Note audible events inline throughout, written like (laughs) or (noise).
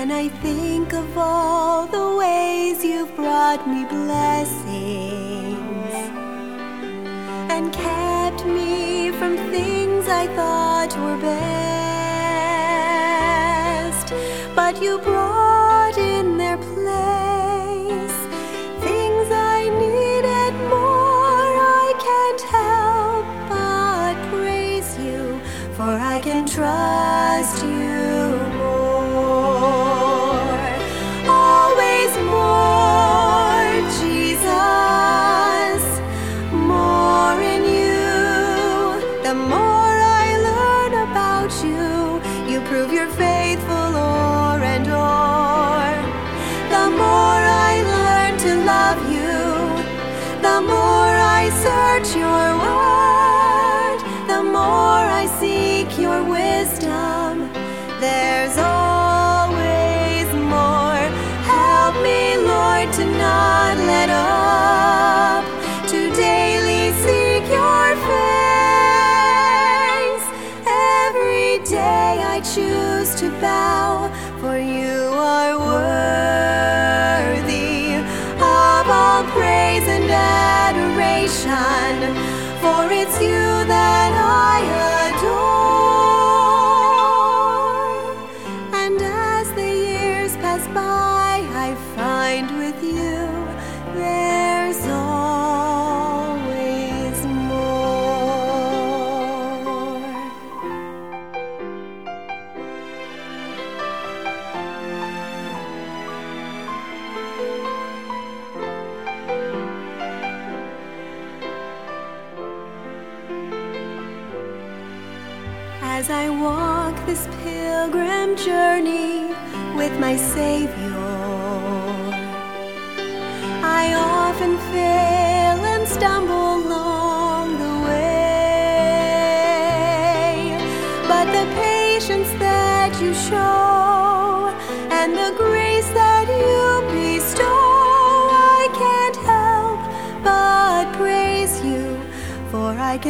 When I think of all the ways you've brought me blessings and kept me from things I thought were best, but you brought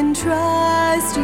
can trust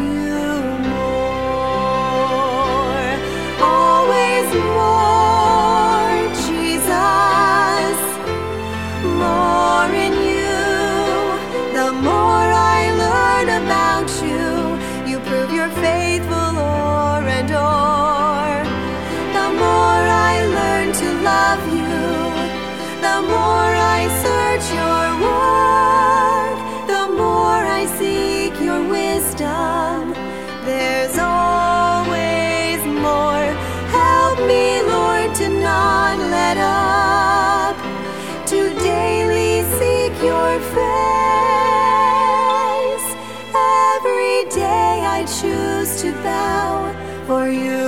to bow for you.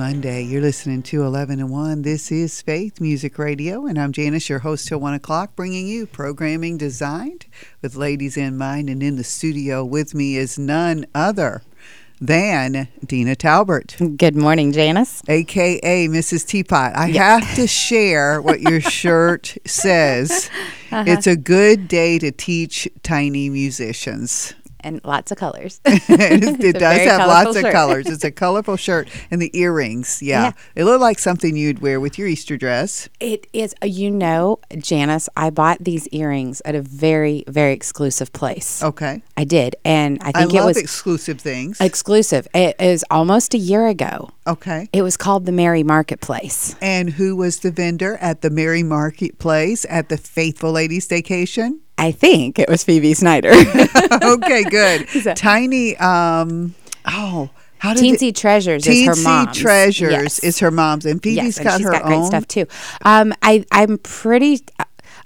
Monday. You're listening to 11 and 1. This is Faith Music Radio, and I'm Janice, your host till 1 o'clock, bringing you programming designed with ladies in mind. And in the studio with me is none other than Deena Talbert. Good morning, Janice. AKA Mrs. Teapot. I have to share what your (laughs) shirt says. Uh-huh. It's a good day to teach tiny musicians and lots of colors. (laughs) it, (laughs) it does have lots colorful of colors. It's a (laughs) colorful shirt and the earrings. Yeah. Yeah. It looked like something you'd wear with your Easter dress. It is, uh, you know, Janice, I bought these earrings at a very, very exclusive place. Okay. I did. And I I think it love was exclusive things. exclusive. It is almost a year ago. okay. It was called the Mary Marketplace. And who was the vendor at the Mary Marketplace at the Faithful Ladies Staycation? I think it was Phoebe Snyder. (laughs) okay, good. (laughs) Tiny, um, oh, how did Teensy it, Treasures is her Teensy mom's. Treasures Yes. is her mom's, and Phoebe's yes, and got she's her got great own. stuff too. Um, I I'm pretty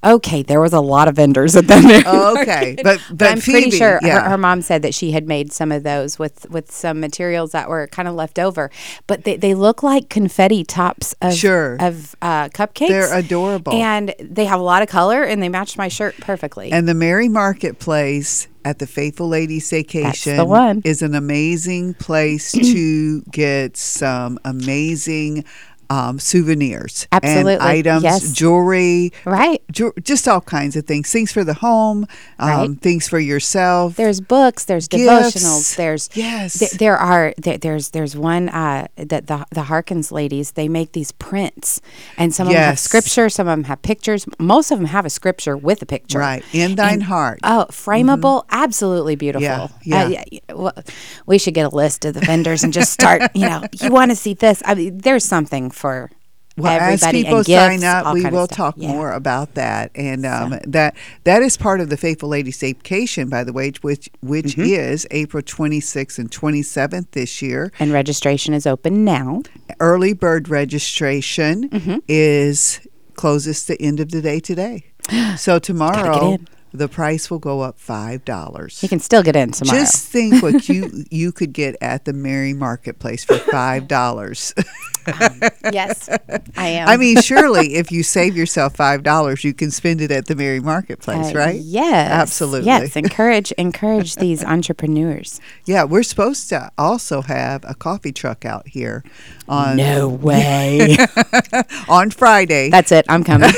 okay. There was a lot of vendors at Mary Oh, okay, (laughs) but but I'm Phoebe, pretty sure yeah. her, her mom said that she had made some of those with with some materials that were kind of left over, but they, they look like confetti tops of Sure. of uh, cupcakes. They're adorable. and they have a lot of color, and they match my shirt perfectly. And the Mary Marketplace at the Faithful the one. is an amazing place to get some amazing um, souvenirs Absolutely, and items, yes. jewelry, right. ju- just all kinds of things. Things for the home, um, Right. things for yourself. There's books. There's Gifts. devotionals. There's Yes. th- there are there, there's there's one uh, that the the Harkins ladies they make these prints, and some of them have scripture. Some of them have pictures. Most of them have a scripture with a picture. Right. In thine And- heart. Oh, frameable, absolutely beautiful. Yeah, Uh, yeah. yeah, well, we should get a list of the vendors and just start. you know, you want to see this? I mean, there's something for Well, as people and gifts, sign up, we will talk Yeah. more about that, and um, that that is part of the Faithful Lady Staycation, by the way, which which Mm-hmm. is April 26th and 27th this year. And registration is open now. Early bird registration Mm-hmm. is closes the end of the day today, (gasps) so tomorrow in. The price will go up five dollars. You can still get in tomorrow. Just think what you (laughs) you could get at the Mary Marketplace for five dollars. (laughs) yes, I am. I mean, surely if you save yourself five dollars, you can spend it at the Mary Marketplace, Uh, right? Yes, Absolutely. Yes, encourage encourage these (laughs) entrepreneurs. Yeah, we're supposed to also have a coffee truck out here on No way. on Friday. That's it. I'm coming.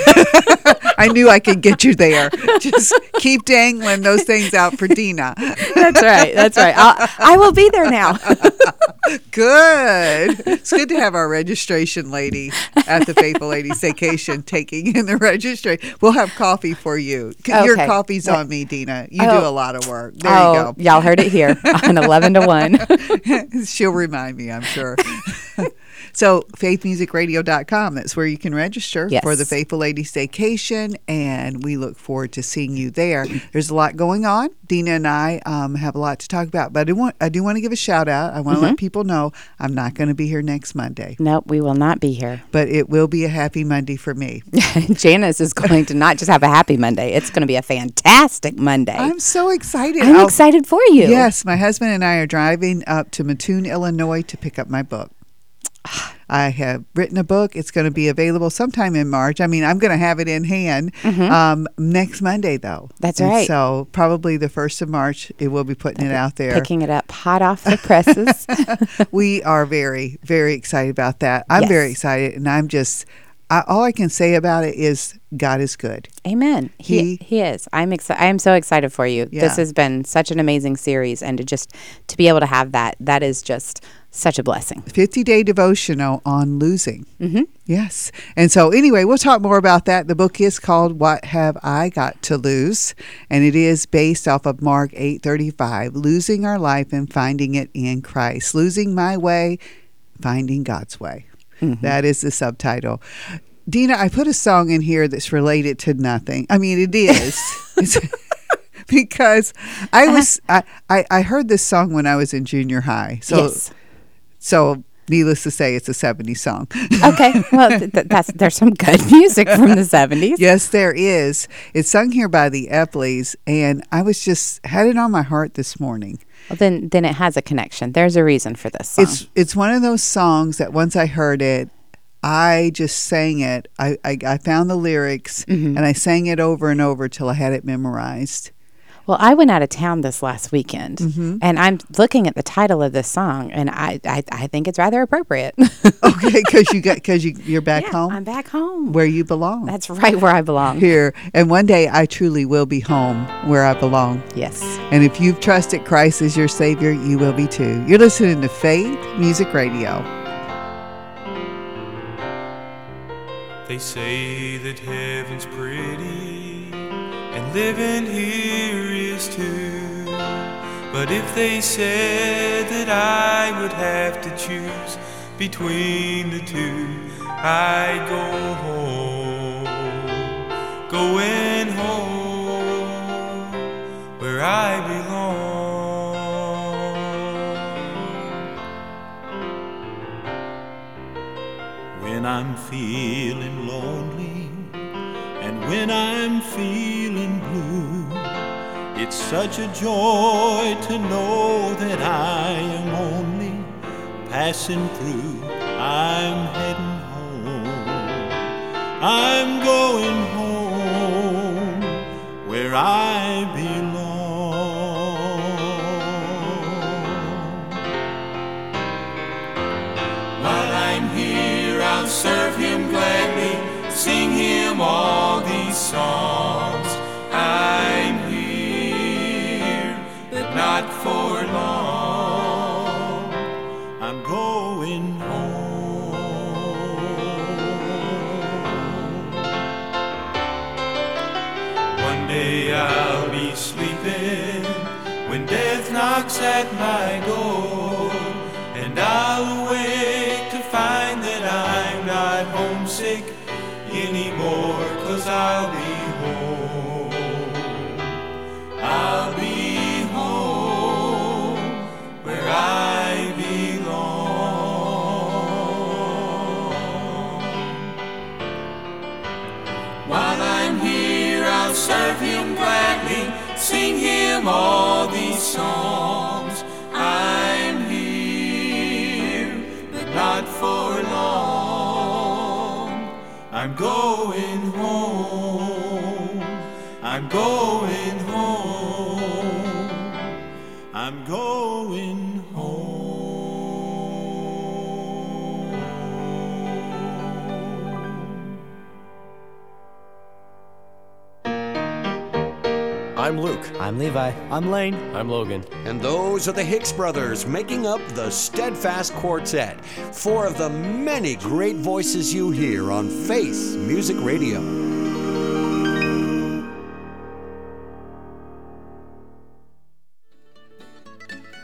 I knew I could get you there. (laughs) Just keep dangling those things out for Deena. That's right. That's right. I'll, I will be there now. (laughs) Good. It's good to have our registration lady at the Faithful Ladies Vacation taking in the registration. We'll have coffee for you. Okay. Your coffee's Yeah. on me, Deena. You Oh. do a lot of work. There oh, you go. y'all heard it here on 11 to 1. (laughs) She'll remind me, I'm sure. So, faithmusicradio.com, that's where you can register Yes. for the Faithful Lady Staycation, and we look forward to seeing you there. There's a lot going on. Deena and I um, have a lot to talk about, but I do want, I do want to give a shout out. I want to Mm-hmm. let people know I'm not going to be here next Monday, Nope, we will not be here. but it will be a happy Monday for me. (laughs) Janice is going to not just have a happy Monday, it's going to be a fantastic Monday. I'm so excited. I'm I'll- excited for you. Yes, my husband and I are driving up to Mattoon, Illinois to pick up my book. I have written a book. It's going to be available sometime in March. I mean, I'm going to have it in hand um, next Monday, though. Mm-hmm. That's And right. So probably the first of March, it will be putting it out there. Picking it up hot off the presses. (laughs) we are very, very excited about that. I'm very excited, and I'm just. I, all I can say about it is God is good. Amen. He, He- he is. I'm excited. I am so excited for you. Yeah. This has been such an amazing series, and to just to be able to have that, that is just such a blessing. 50 day devotional on losing. Mm-hmm. Yes. And so, anyway, we'll talk more about that. The book is called What Have I Got to Lose? And it is based off of Mark 8:35, losing our life and finding it in Christ. Losing my way, finding God's way. That is the subtitle. Deena, I put a song in here that's related to nothing. I mean, it is. (laughs) (laughs) Because I was I, I, I heard this song when I was in junior high. So yes. So, needless to say, it's a 70s song. (laughs) Okay. Well, th- th- that's there's some good (laughs) music from the 70s. yes, there is. It's sung here by the Epleys, and I was just had it on my heart this morning. Well, then then it has a connection. There's a reason for this song. It's it's one of those songs that once I heard it, I just sang it. I I, I found the lyrics Mm-hmm. and I sang it over and over till I had it memorized. Well, I went out of town this last weekend, Mm-hmm. and I'm looking at the title of this song, and I I, I think it's rather appropriate. (laughs) Okay, because you got because you (laughs) you're back Yeah, home I'm back home. where you belong. That's right where I belong. here, and one day I truly will be home where I belong. Yes. And if you've trusted Christ as your Savior, you will be too. You're listening to Faith Music Radio. They say that heaven's pretty and living here too. But if they said that I would have to choose between the two, I'd go home, going home where I belong. When I'm feeling lonely and when I'm feeling it's such a joy to know that I am only passing through. I'm heading home. I'm going home where I belong. While I'm here, I'll serve him gladly, sing him all these songs. Knocks at my door, and I'll awake to find that I'm not homesick anymore, cause I'll be home. I'll be home where I belong. While I'm here, I'll serve him gladly, sing him all I'm Levi. I'm Lane. I'm Logan. And those are the Hicks brothers making up the Steadfast Quartet, four of the many great voices you hear on Faith Music Radio.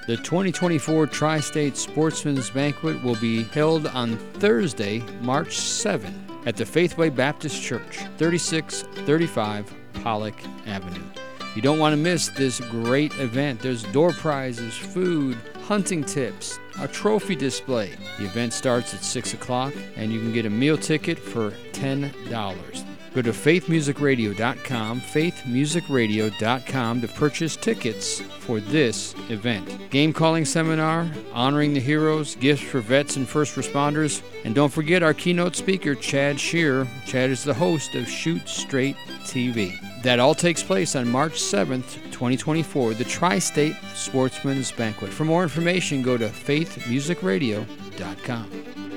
The 2024 Tri State Sportsman's Banquet will be held on Thursday, March 7 at the Faithway Baptist Church, 3635 Pollock Avenue. You don't want to miss this great event. There's door prizes, food, hunting tips, a trophy display. The event starts at 6 o'clock and you can get a meal ticket for $10. Go to faithmusicradio.com, faithmusicradio.com to purchase tickets for this event. Game calling seminar, honoring the heroes, gifts for vets and first responders, and don't forget our keynote speaker, Chad Shearer. Chad is the host of Shoot Straight TV. That all takes place on March 7th, 2024, the Tri State Sportsman's Banquet. For more information, go to faithmusicradio.com.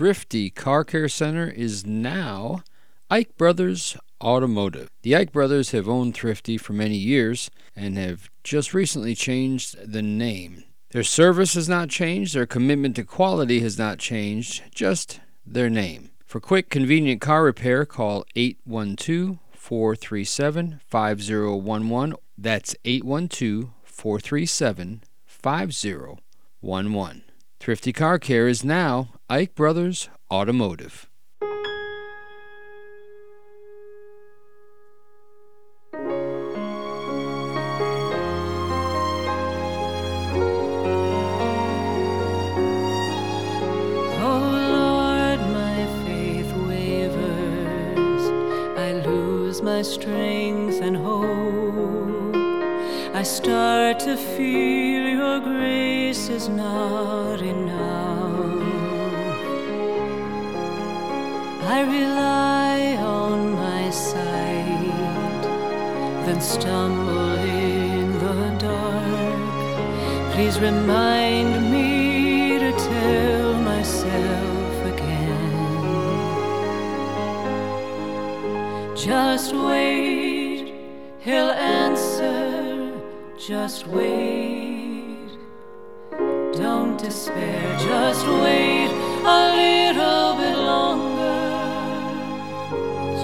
Thrifty Car Care Center is now Ike Brothers Automotive. The Ike Brothers have owned Thrifty for many years and have just recently changed the name. Their service has not changed, their commitment to quality has not changed, just their name. For quick, convenient car repair, call 812 437 5011. That's 812 437 5011. Thrifty Car Care is now Ike Brothers Automotive. Lord, my faith wavers. I lose my strength and hope. I start to feel your grace is not please remind me to tell myself again. Just wait, he'll answer. Just wait. Don't despair, just wait a little bit longer.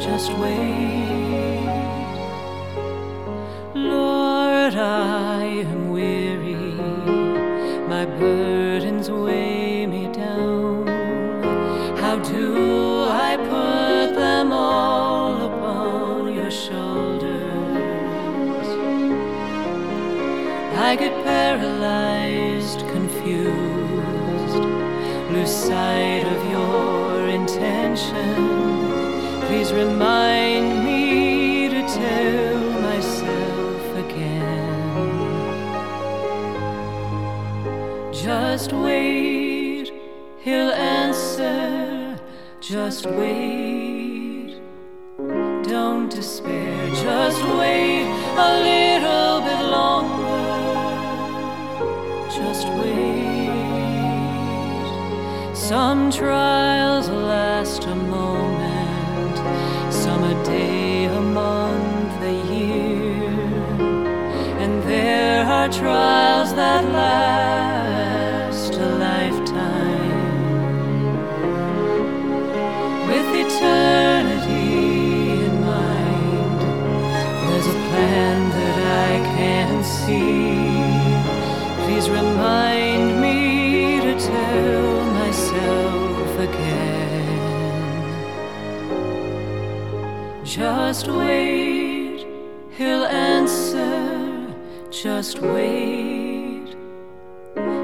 Just wait. Intention. Please remind me to tell myself again. Just wait, he'll answer. Just wait. Don't despair, just wait a little bit longer. Just wait. Some trials trials that last a lifetime with eternity in mind. There's a plan that I can see. Please remind me to tell myself again. Just wait, Just wait.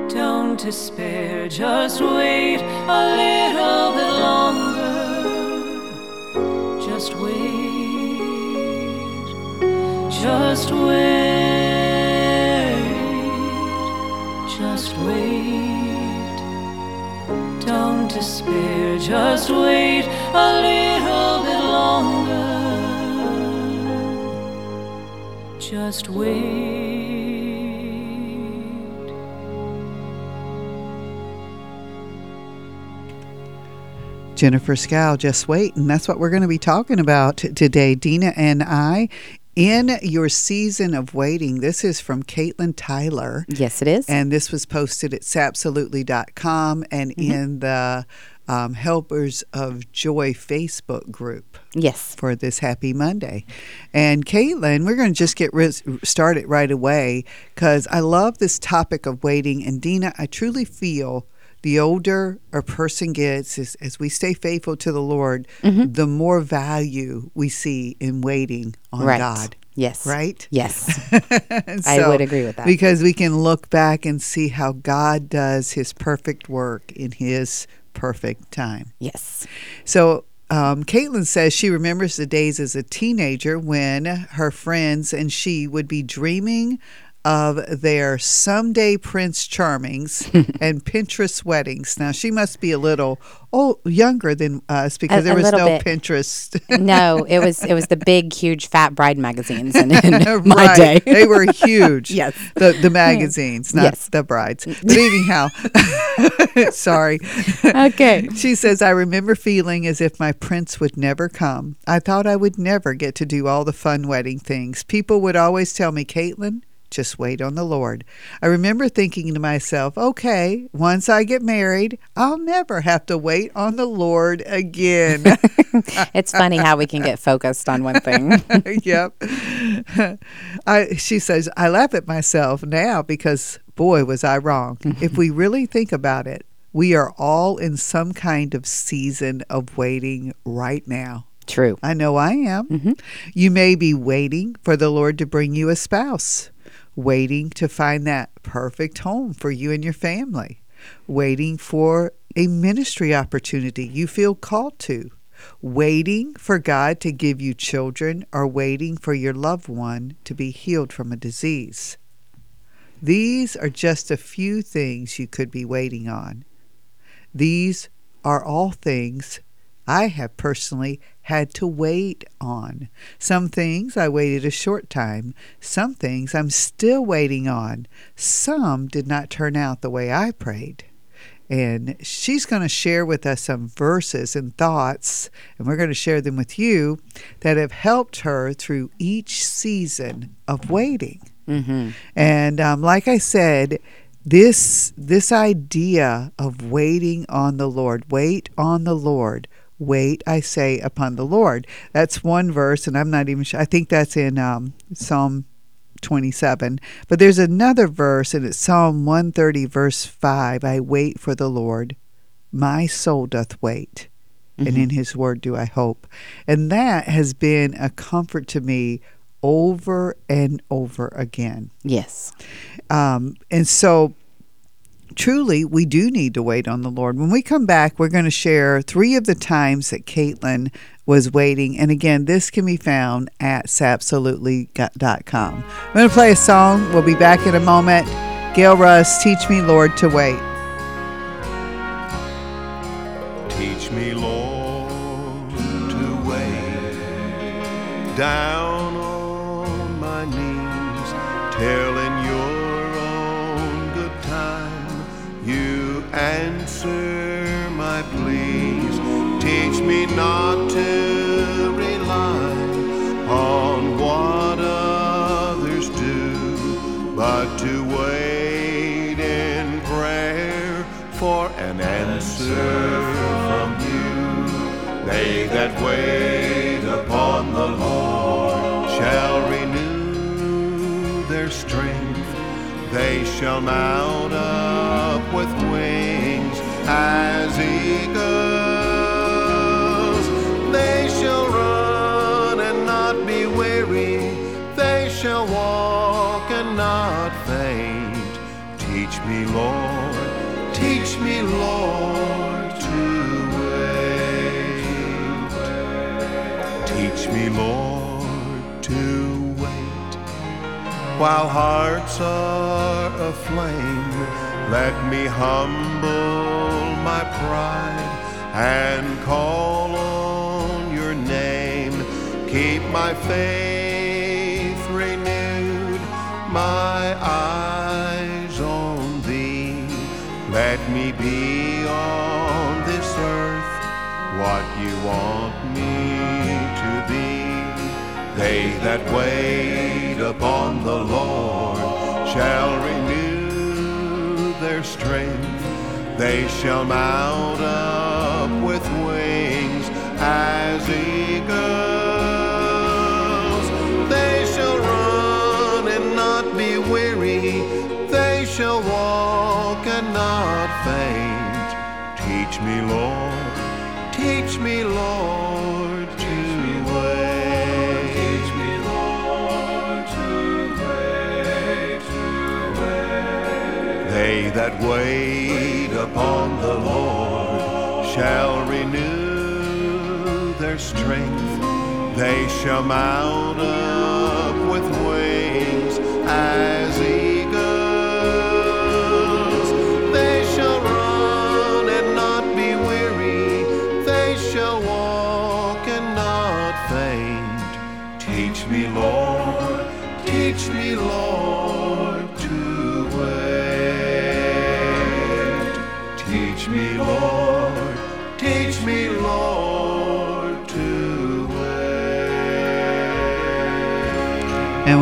Don't despair, just wait a little bit longer. Just wait, just wait, just wait. Don't despair, just wait a little bit longer. Just wait. Jennifer Scow, just wait. And that's what we're going to be talking about today, Deena and I. In your season of waiting, this is from Katelyn Tyler. Yes, it is. And this was posted at sapsolutely.com and in the um, Helpers of Joy Facebook group yes. for this happy Monday. And Katelyn, we're going to just get ris- started right away because I love this topic of waiting. And Deena, I truly feel the older a person gets, as, as we stay faithful to the Lord, the more value we see in waiting on right. God. Yes. Right? Yes. And (laughs) I would agree with that. Because we can look back and see how God does his perfect work in his perfect time. yes. So um, Katelyn says she remembers the days as a teenager when her friends and she would be dreaming of their someday Prince Charmings (laughs) and Pinterest weddings. Now she must be a little oh younger than us because A- there was no bit. Pinterest. (laughs) No, it was it was the big, huge, fat bride magazines in, in (laughs) my right. day. they were huge. Yes. The the magazines, not Yes. the brides. But anyhow, sorry. Okay. She says, I remember feeling as if my prince would never come. I thought I would never get to do all the fun wedding things. People would always tell me, Katelyn, just wait on the Lord. I remember thinking to myself, okay, once I get married, I'll never have to wait on the Lord again. (laughs) (laughs) It's funny how we can get focused on one thing. (laughs) yep. I, she says, I laugh at myself now because, boy, was I wrong. if we really think about it, we are all in some kind of season of waiting right now. True. I know I am. Mm-hmm. You may be waiting for the Lord to bring you a spouse, waiting to find that perfect home for you and your family, waiting for a ministry opportunity you feel called to, waiting for God to give you children, or waiting for your loved one to be healed from a disease. These are just a few things you could be waiting on. These are all things I have personally had to wait on. Some things I waited a short time. Some things I'm still waiting on. Some did not turn out the way I prayed. And she's going to share with us some verses and thoughts, and we're going to share them with you that have helped her through each season of waiting. Mm-hmm. And um, like I said, this this idea of waiting on the Lord, wait on the Lord, wait, I say, upon the Lord. That's one verse, and I'm not even sure. I think that's in um, Psalm 27. But there's another verse, and it's Psalm 130, verse 5. I wait for the Lord. My soul doth wait, and in his word do I hope. And that has been a comfort to me over and over again. Yes. Um, and so, truly, we do need to wait on the Lord. When we come back, we're going to share three of the times that Katelyn was waiting. And again, this can be found at sapsolutely.com. I'm going to play a song. We'll be back in a moment. Gail Russ, Teach Me, Lord, to Wait. Teach me, Lord, to wait down not to rely on what others do, but to wait in prayer for an answer from you. They that wait upon the Lord shall renew their strength. They shall mount up with wings as eagles. They shall run and not be weary. They shall walk and not faint. Teach me, Lord, teach me, Lord, to wait. Teach me, Lord, to wait. While hearts are aflame, let me humble my pride and call on. Keep my faith renewed, my eyes on thee. Let me be on this earth what you want me to be. They that wait upon the Lord shall renew their strength. They shall mount up with wings as eagles. Not faint. Teach me, Lord, teach me, Lord, to wait. Teach me, Lord, to wait, to wait. They that wait upon the Lord shall renew their strength. They shall mount up with wings as eagles.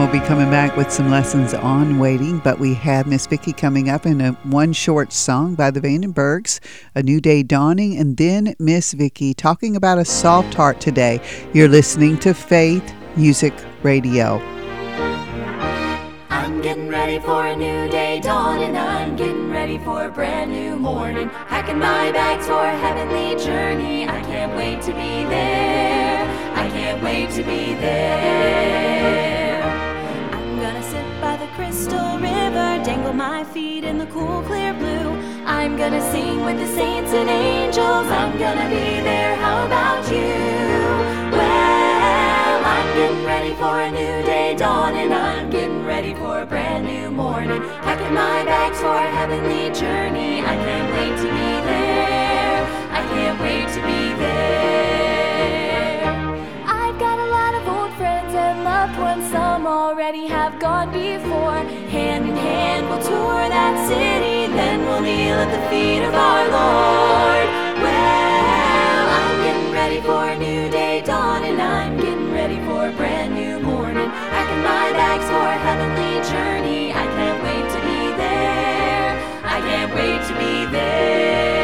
We'll be coming back with some lessons on waiting, but we have Miss Vicky coming up in a one short song by the Vandenbergs, A New Day Dawning, and then Miss Vicky talking about a soft heart today. You're listening to Faith Music Radio. I'm getting ready for a new day dawning. I'm getting ready for a brand new morning. Packing my bags for a heavenly journey. I can't wait to be there. I can't wait to be there. Crystal river, dangle my feet in the cool, clear blue. I'm gonna sing with the saints and angels. I'm gonna be there. How about you? Well, I'm getting ready for a new day dawning. I'm getting ready for a brand new morning. Packing my bags for a heavenly journey. I can't wait to be there. I can't wait to be have gone before. Hand in hand, we'll tour that city, then we'll kneel at the feet of our Lord. Well, I'm getting ready for a new day dawning. I'm getting ready for a brand new morning. Packing my bags for a heavenly journey. I can't wait to be there. I can't wait to be there.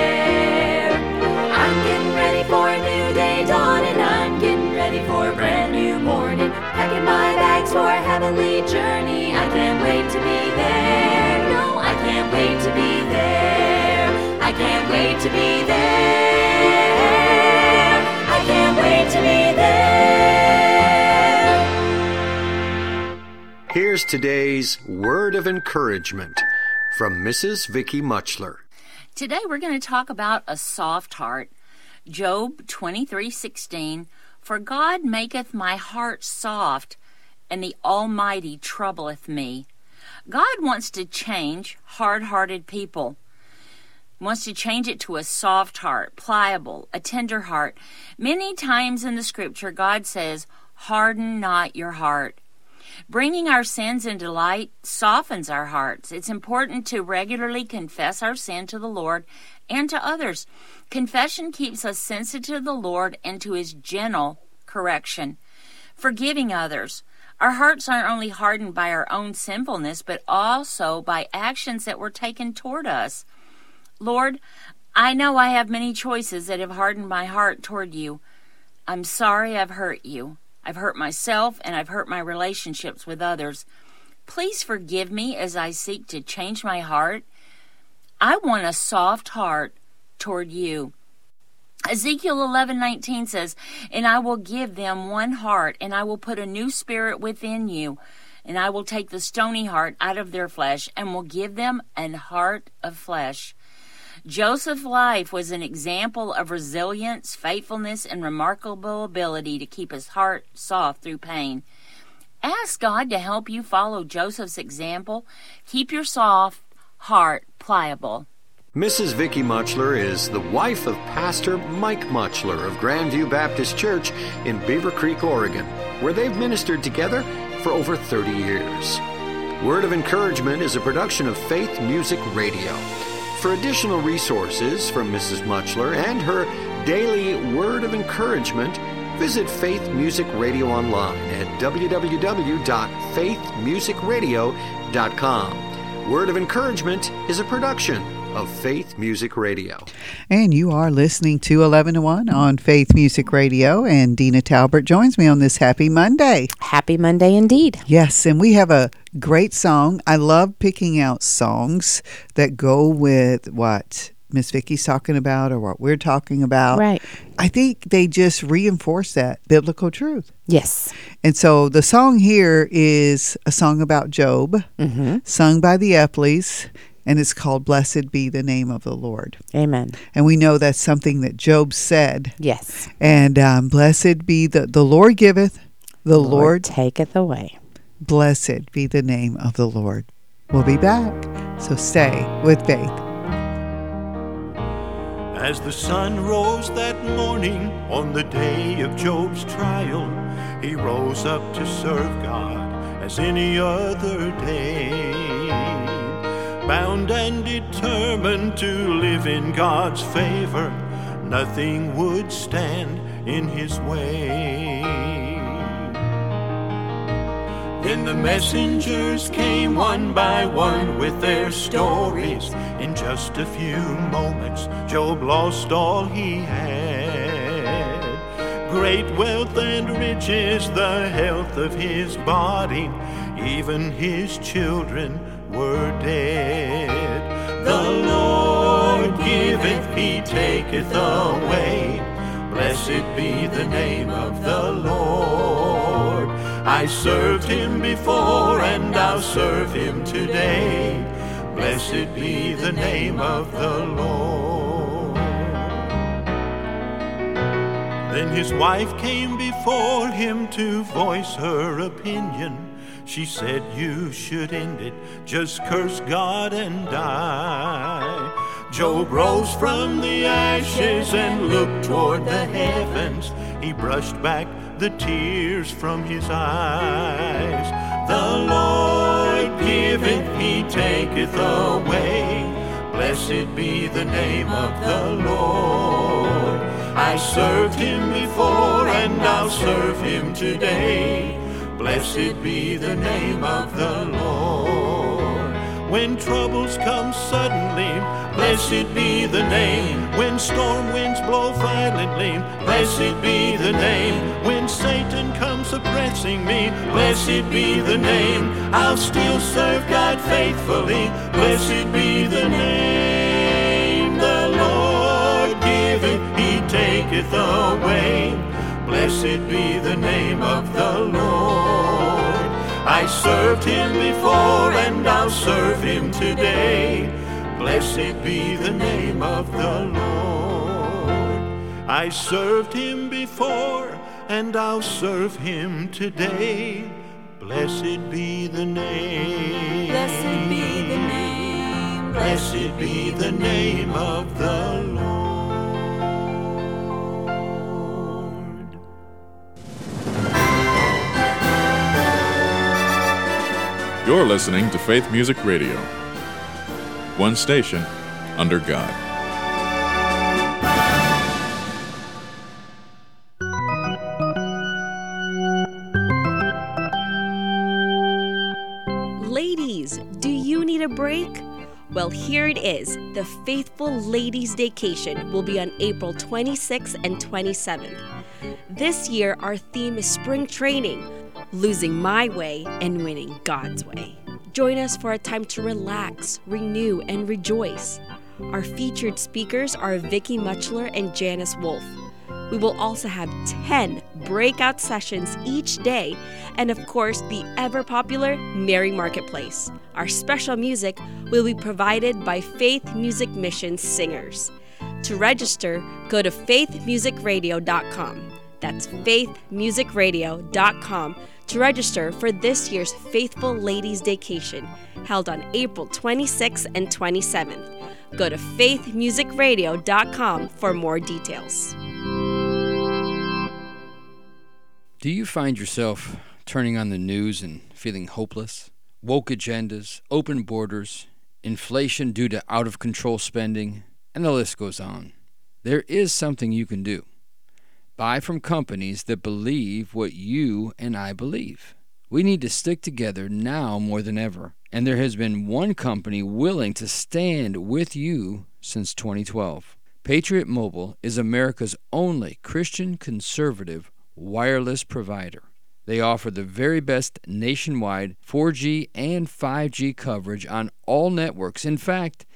For a heavenly journey. I can't wait to be there. No, I can't wait to be there. I can't wait to be there. I can't wait to be there. Here's today's word of encouragement from Mrs. Vicky Mutchler. Today we're going to talk about a soft heart. Job 23:16 For God maketh my heart soft and the almighty troubleth me. God wants to change hard-hearted people. Wants to change it to a soft heart, pliable, a tender heart. Many times in the scripture God says, "Harden not your heart." Bringing our sins into light softens our hearts. It's important to regularly confess our sin to the Lord and to others. Confession keeps us sensitive to the Lord and to His gentle correction. Forgiving others. Our hearts aren't only hardened by our own sinfulness, but also by actions that were taken toward us. Lord, I know I have many choices that have hardened my heart toward you. I'm sorry I've hurt you. I've hurt myself and I've hurt my relationships with others. Please forgive me as I seek to change my heart. I want a soft heart toward you. Ezekiel 11:19 says, "And I will give them one heart, and I will put a new spirit within you, and I will take the stony heart out of their flesh and will give them an heart of flesh." Joseph's life was an example of resilience, faithfulness, and remarkable ability to keep his heart soft through pain. Ask God to help you follow Joseph's example. Keep your soft heart pliable. Mrs. Vicky Mutchler is the wife of Pastor Mike Mutchler of Grandview Baptist Church in Beaver Creek, Oregon, where they've ministered together for over 30 years. Word of Encouragement is a production of Faith Music Radio. For additional resources from Mrs. Mutchler and her daily Word of Encouragement, visit Faith Music Radio online at www.faithmusicradio.com. Word of Encouragement is a production of Faith Music Radio. And you are listening to 11 to 1 on Faith Music Radio. And Deena Talbert joins me on this happy Monday. Happy Monday indeed. Yes, and we have a great song. I love picking out songs that go with what Miss Vicky's talking about or what we're talking about. Right. I think they just reinforce that biblical truth. Yes. And so the song here is a song about Job, Mm-hmm. sung by the Epleys, and it's called Blessed Be the Name of the Lord. Amen. And we know that's something that Job said. Yes. And um, blessed be the, the Lord giveth, the Lord, taketh away. blessed be the name of the Lord. We'll be back. So stay with faith. As the sun rose that morning on the day of Job's trial, he rose up to serve God as any other day. Bound and determined to live in God's favor, nothing would stand in his way. Then the messengers came one by one with their stories. In just a few moments, Job lost all he had. Great wealth and riches, the health of his body, even his children were dead. The Lord giveth, he taketh away. Blessed be the name of the Lord. I served him before and I'll serve him today. Blessed be the name of the Lord. Then his wife came before him to voice her opinion. She said, You should end it, just curse God and die. Job rose from the ashes and looked toward the heavens. He brushed back the tears from his eyes. The Lord giveth, he taketh away. Blessed be the name of the Lord. I served him before and I'll serve him today. Blessed be the name of the Lord. When troubles come suddenly, blessed be the name. When storm winds blow violently, blessed be the name. When Satan comes oppressing me, blessed be the name. I'll still serve God faithfully, blessed be the name. The Lord giveth, he taketh away. Blessed be the name of the Lord. I served him before and I'll serve him today. Blessed be the name of the Lord. I served him before and I'll serve him today. Blessed be the name. Blessed be the name. Blessed be the name of the Lord. You're listening to Faith Music Radio. One station under God. Ladies, do you need a break? Well, here it is. The Faithful Ladies Daycation will be on April 26th and 27th. This year, our theme is spring training, losing my way and winning God's way. Join us for a time to relax, renew, and rejoice. Our featured speakers are Vicky Mutchler and Janice Wolf. We will also have 10 breakout sessions each day, and of course, the ever popular Mary Marketplace. Our special music will be provided by Faith Music Mission singers. To register, go to faithmusicradio.com. That's faithmusicradio.com to register for this year's Faithful Ladies Daycation, held on April 26th and 27th. Go to faithmusicradio.com for more details. Do you find yourself turning on the news and feeling hopeless? Woke agendas, open borders, inflation due to out of control spending, and the list goes on. There is something you can do. Buy from companies that believe what you and I believe. We need to stick together now more than ever, and there has been one company willing to stand with you since 2012. Patriot Mobile is America's only Christian conservative wireless provider. They offer the very best nationwide 4G and 5G coverage on all networks. In fact,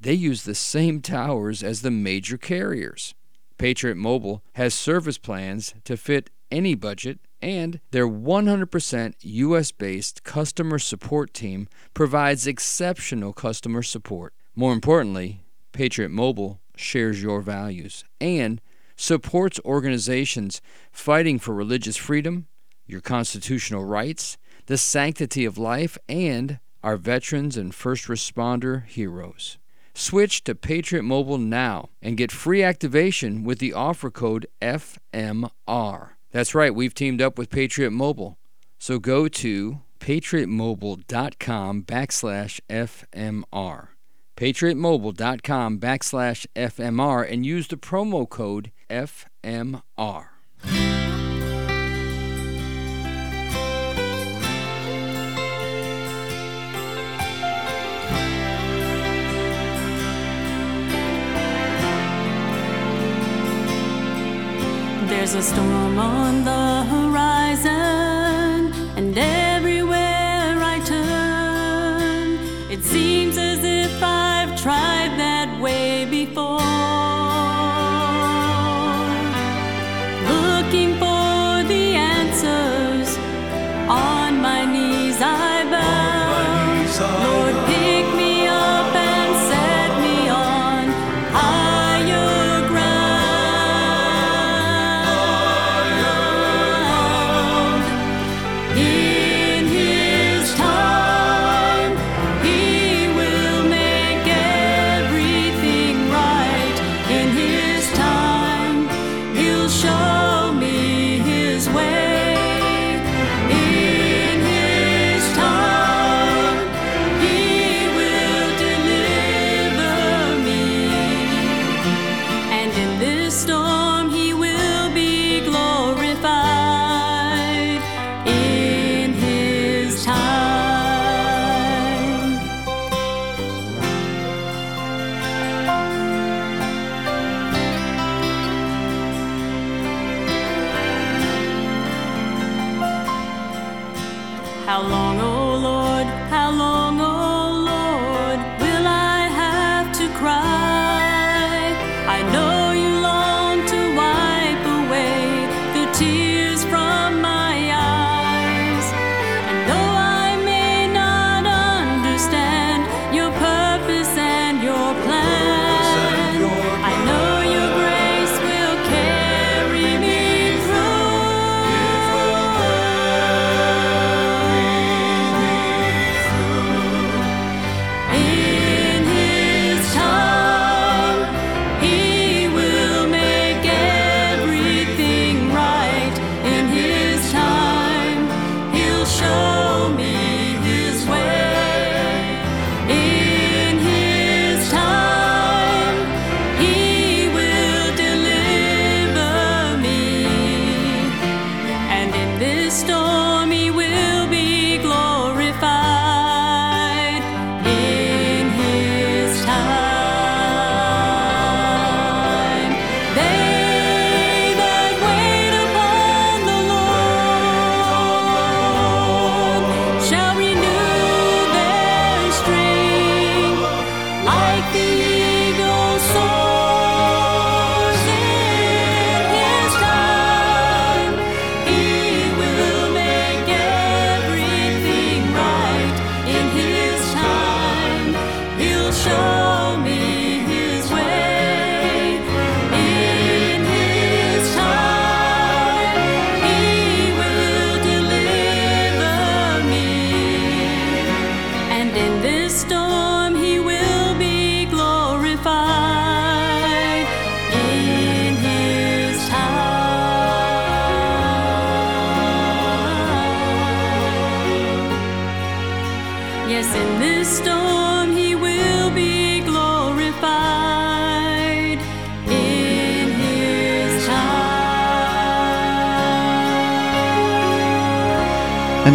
they use the same towers as the major carriers. Patriot Mobile has service plans to fit any budget, and their 100% US based customer support team provides exceptional customer support. More importantly, Patriot Mobile shares your values and supports organizations fighting for religious freedom, your constitutional rights, the sanctity of life, and our veterans and first responder heroes. Switch to Patriot Mobile now and get free activation with the offer code FMR. That's right, we've teamed up with Patriot Mobile. So go to patriotmobile.com backslash FMR. patriotmobile.com backslash FMR and use the promo code FMR. There's a storm on the horizon, and everywhere I turn, it seems as if I've tried that way before. Looking for the answers, on my knees I bow.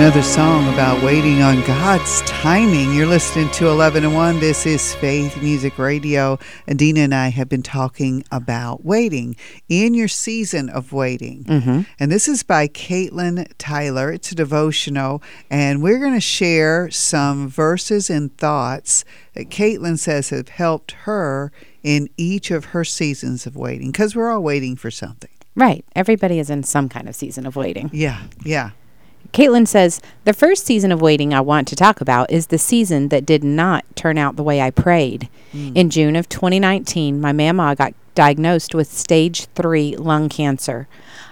Another song about waiting on God's timing. You're listening to 11 and 1. This is Faith Music Radio. Adina and I have been talking about waiting in your season of waiting. Mm-hmm. And this is by Katelyn Tyler. It's a devotional, and we're going to share some verses and thoughts that Katelyn says have helped her in each of her seasons of waiting because we're all waiting for something. Right. Everybody is in some kind of season of waiting. Yeah, yeah. Katelyn says, The first season of waiting I want to talk about is the season that did not turn out the way I prayed. Mm. In June of 2019, my mama got diagnosed with stage three lung cancer.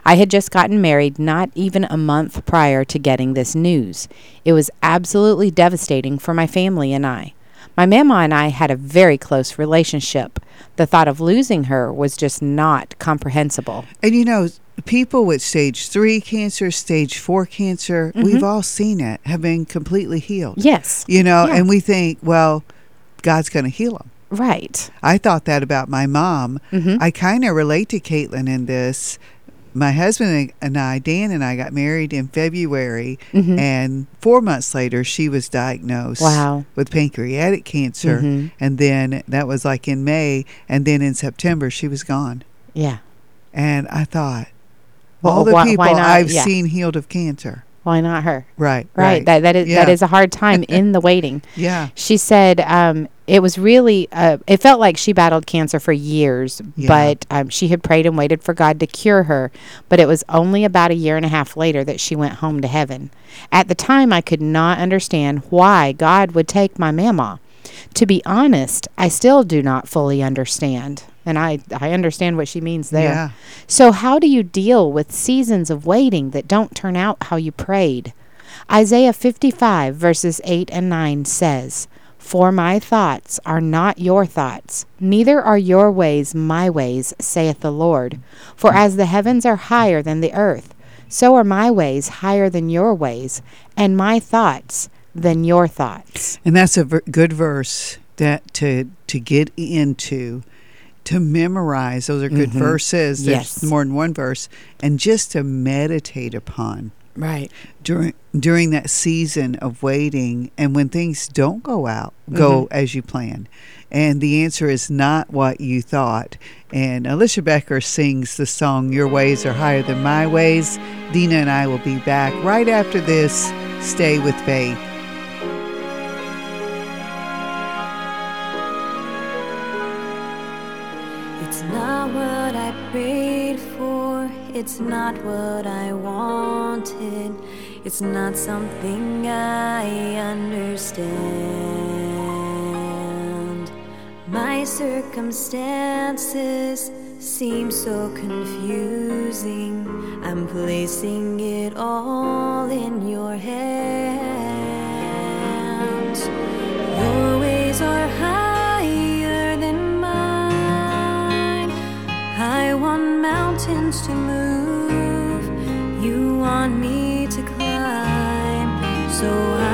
I had just gotten married not even a month prior to getting this news. It was absolutely devastating for my family and I. My mama and I had a very close relationship. The thought of losing her was just not comprehensible. And you know, people with stage three cancer, stage four cancer, we've all seen it, have been completely healed. Yes. You know, Yeah. and we think, well, God's going to heal them. Right. I thought that about my mom. Mhm. I kind of relate to Katelyn in this. My husband and I, Dan and I, got married in February, Mhm. and four months later, she was diagnosed Wow. with pancreatic cancer. Mhm. And then that was like in May, and then in September, she was gone. Yeah. And I thought, Well, all the why- people why? I've Yeah. seen healed of cancer. Why not her? Right, Right. right. That that is Yeah. that is a hard time (laughs) in the waiting. Yeah. She said um, it was really. Uh, it felt like she battled cancer for years, Yeah. but um, she had prayed and waited for God to cure her. But it was only about a year and a half later that she went home to heaven. At the time, I could not understand why God would take my mama. To be honest, I still do not fully understand. And I, I understand what she means there. Yeah. So, how do you deal with seasons of waiting that don't turn out how you prayed? Isaiah 55, verses 8 and 9 says, For my thoughts are not your thoughts, neither are your ways my ways, saith the Lord. For as the heavens are higher than the earth, so are my ways higher than your ways, and my thoughts than your thoughts. And that's a ver- good verse that to to get into, to memorize. Those are good Mhm. verses. There's Yes. more than one verse, and just to meditate upon Right. during during that season of waiting, and when things don't go out, go as you plan. And the answer is not what you thought. And Alicia Becker sings the song Your Ways Are Higher Than My Ways. Deena and I will be back right after this. Stay with faith. It's not what I wanted, it's not something I understand. My circumstances seem so confusing. I'm placing it all in your hands. Your ways are higher mountains to move. You want me to climb. So I'm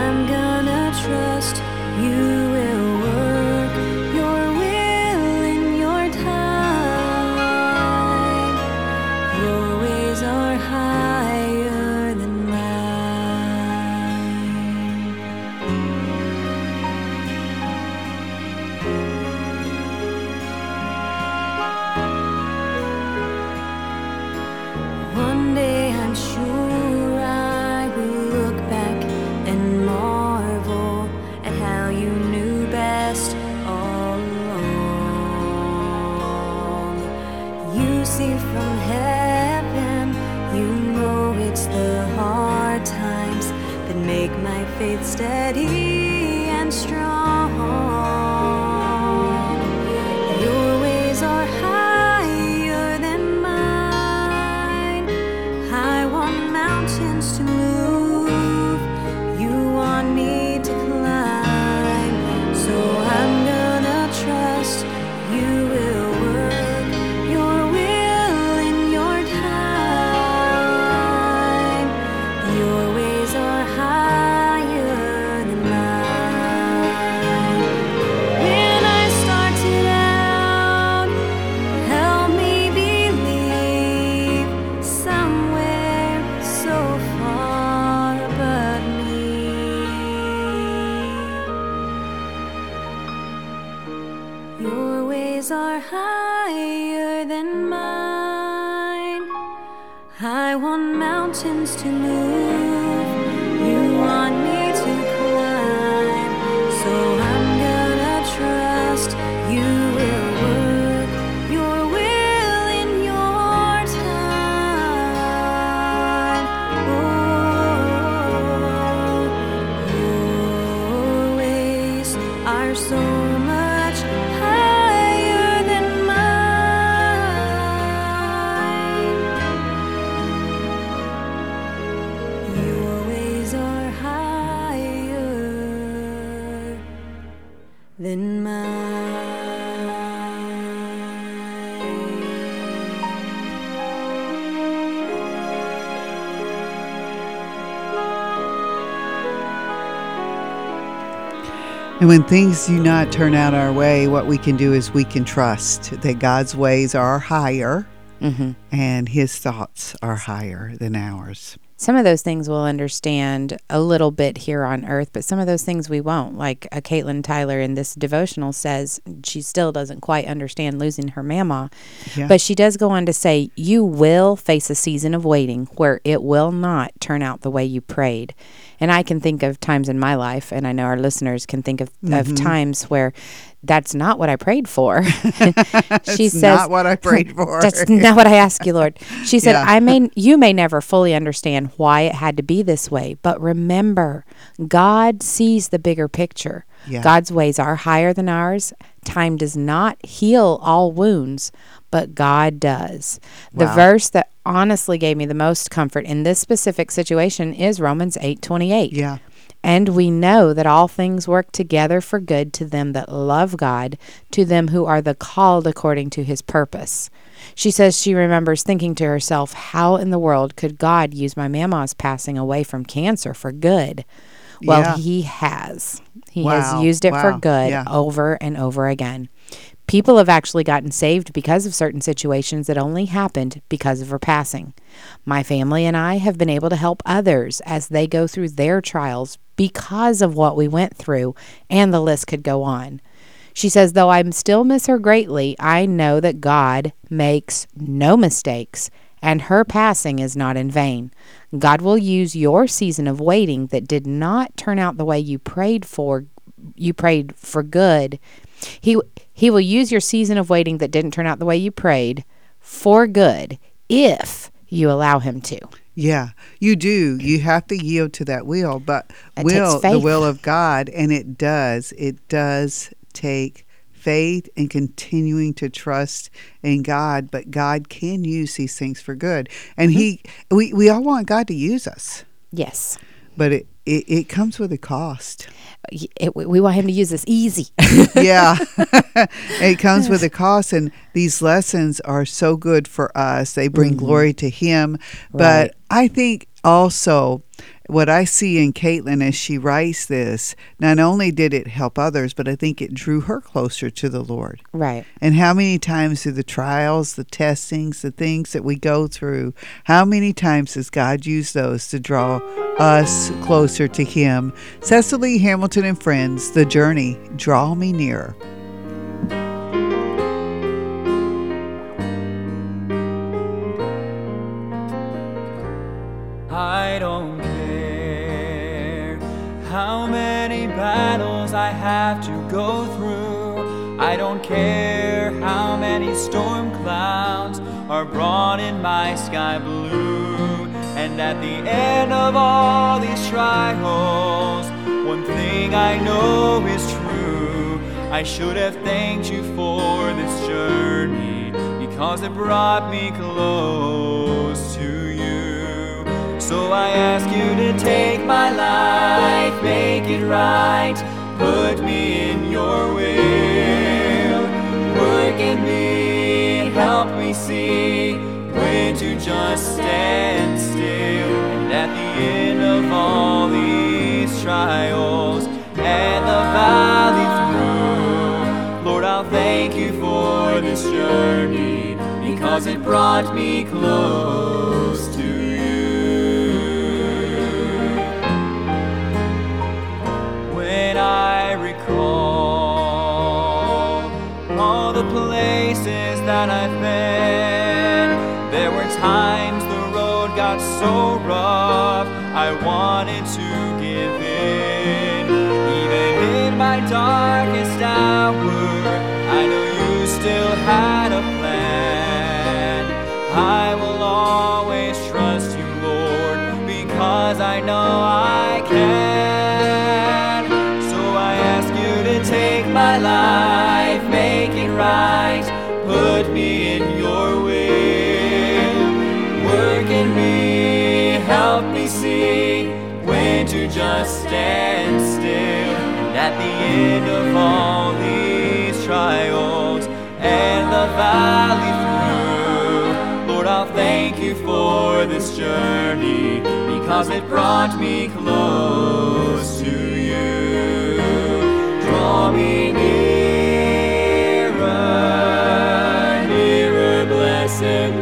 And when things do not turn out our way, what we can do is we can trust that God's ways are higher Mhm. and his thoughts are higher than ours. Some of those things we'll understand a little bit here on earth, but some of those things we won't. Like uh, Katelyn Tyler in this devotional says she still doesn't quite understand losing her mama. Yeah. But she does go on to say, You will face a season of waiting where it will not turn out the way you prayed. And I can think of times in my life, and I know our listeners can think of, of Mhm. times where that's not what I prayed for. (laughs) she That's says, not what I prayed (laughs) for. That's not what I asked you, Lord. She said, Yeah. I may you may never fully understand why it had to be this way, but remember, God sees the bigger picture. Yeah. God's ways are higher than ours. Time does not heal all wounds, but God does. The verse that honestly gave me the most comfort in this specific situation is Romans 8:28. Yeah. And we know that all things work together for good to them that love God, to them who are the called according to his purpose. She says she remembers thinking to herself, How in the world could God use my mama's passing away from cancer for good? Well, Yeah. he has. He Wow. has used it for good Yeah. over and over again. People have actually gotten saved because of certain situations that only happened because of her passing. My family and I have been able to help others as they go through their trials because of what we went through, and the list could go on. She says, though I still miss her greatly, I know that God makes no mistakes, and her passing is not in vain. God will use your season of waiting that did not turn out the way you prayed for, you prayed for good. He he will use your season of waiting that didn't turn out the way you prayed for good if you allow him to. Yeah, you do. You have to yield to that will, but It will the will of God, and it does. It does take faith and continuing to trust in God. But God can use these things for good, and mm-hmm. He we we all want God to use us, Yes. but it it, it comes with a cost. It- we want him to use this easy. (laughs) yeah. (laughs) (laughs) it comes with a (sighs) cost and these lessons are so good for us. They bring glory to him. But Mm-hmm. Right. I think also what I see in Katelyn as she writes this, not only did it help others, but I think it drew her closer to the Lord. right. And how many times through the trials, the testings, the things that we go through, how many times has God used those to draw us closer to Him? Cecily Hamilton and Friends, The Journey, Draw Me Nearer. How many battles I have to go through. I don't care how many storm clouds are brought in my sky blue. And at the end of all these trials, one thing I know is true. I should have thanked you for this journey because it brought me close to you. So I ask you to take my life, make it right, put me in your will. Work in me, help me see when to just stand still. And at the end of all these trials and the valley through, Lord, I'll thank you for this journey because it brought me close darkest hour, I know you still had a plan. I will always trust you, Lord, because I know I can. So I ask you to take my life, make it right, put me in your will. Work in me, help me see when to just stand of all these trials and the valley through, Lord, I'll thank you for this journey because it brought me close to you. Draw me nearer, nearer, blessed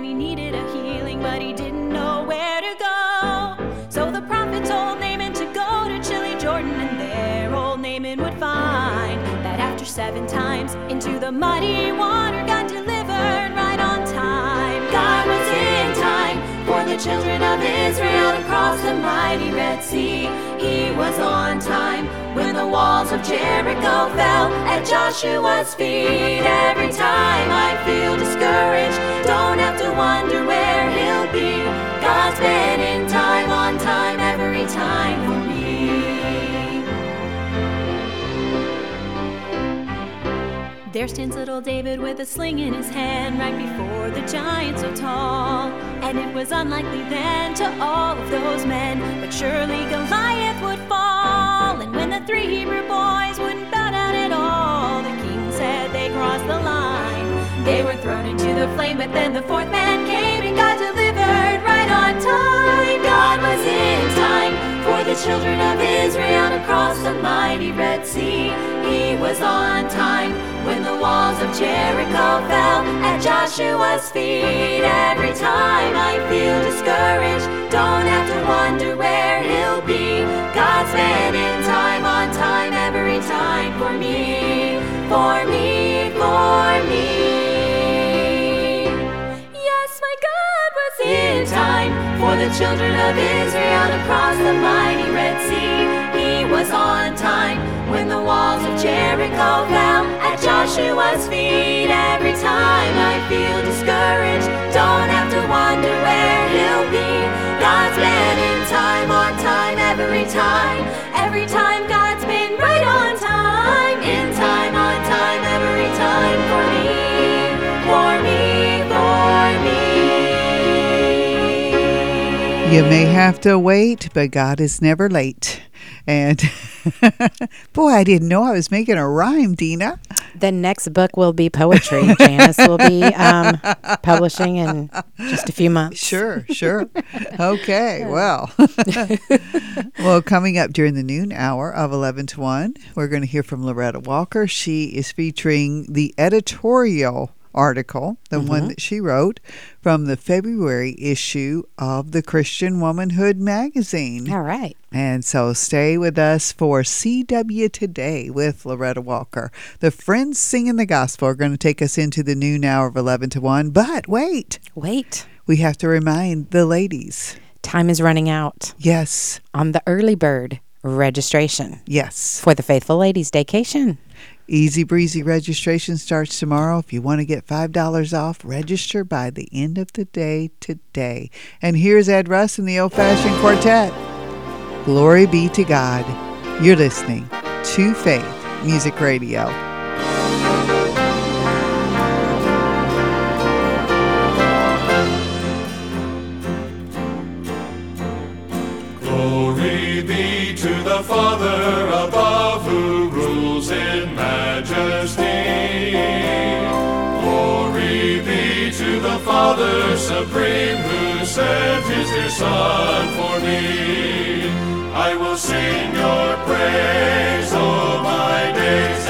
and he needed a healing, but he didn't know where to go. So the prophet told Naaman to go to chilly Jordan, and there old Naaman would find that after seven times into the muddy water, got delivered right on time. God was in time for the children of Israel to cross the mighty Red Sea. He was on time when the walls of Jericho fell at Joshua's feet. Every time I feel discouraged, don't have to wonder where he'll be. God's been in time, on time, every time for me. There stands little David with a sling in his hand right before the giant so tall. And it was unlikely then to all of those men, but surely Goliath would fall. And when the three Hebrew boys wouldn't bow down at all, the king said they crossed the line. They were thrown into the flame, but then the fourth man came and God delivered right on time. God was in time the children of Israel across the mighty Red Sea. He was on time when the walls of Jericho fell at Joshua's feet. Every time I feel discouraged, don't have to wonder where he'll be. God's been in time, on time, every time for me, for me, for me. In time for the children of Israel to cross the mighty Red Sea. He was on time when the walls of Jericho fell at Joshua's feet. Every time I feel discouraged, don't have to wonder where he'll be. God's been You may have to wait, but God is never late. And (laughs) boy, I didn't know I was making a rhyme, Deena. The next book will be poetry. Janice will be um, (laughs) publishing in just a few months. Sure, sure. Okay, (laughs) well. well, coming up during the noon hour of 11 to 1, we're going to hear from Loretta Walker. She is featuring the editorial article, the mm-hmm. one that she wrote from the February issue of the Christian Womanhood magazine. All right. And so stay with us for CW Today with Loretta Walker. The Friends Singing the Gospel are going to take us into the noon hour of 11 to 1. But wait. Wait. We have to remind the ladies. Time is running out. Yes. On the early bird registration. Yes. For the Faithful Ladies Daycation. Easy breezy registration starts tomorrow. If you want to get $5 off, register by the end of the day today. And here's Ed Russ and the Old Fashioned Quartet. Glory be to God. You're listening to Faith Music Radio. Father supreme who sent his dear Son for me. I will sing your praise all my days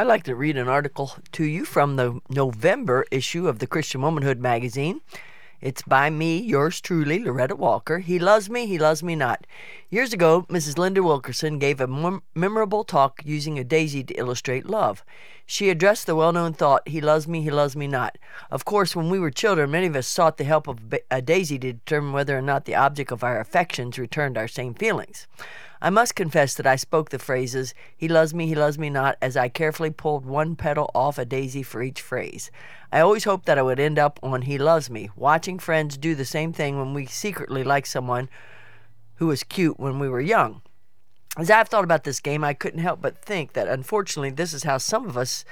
I'd like to read an article to you from the November issue of the Christian Womanhood magazine. It's by me, yours truly, Loretta Walker. He loves me, he loves me not. Years ago, Mrs. Linda Wilkerson gave a mem- memorable talk using a daisy to illustrate love. She addressed the well known thought, He loves me, he loves me not. Of course, when we were children, many of us sought the help of a daisy to determine whether or not the object of our affections returned our same feelings. I must confess that I spoke the phrases, He loves me, He loves me not, as I carefully pulled one petal off a daisy for each phrase. I always hoped that I would end up on He loves me, watching friends do the same thing when we secretly liked someone who was cute when we were young. As I've thought about this game, I couldn't help but think that unfortunately, this is how some of us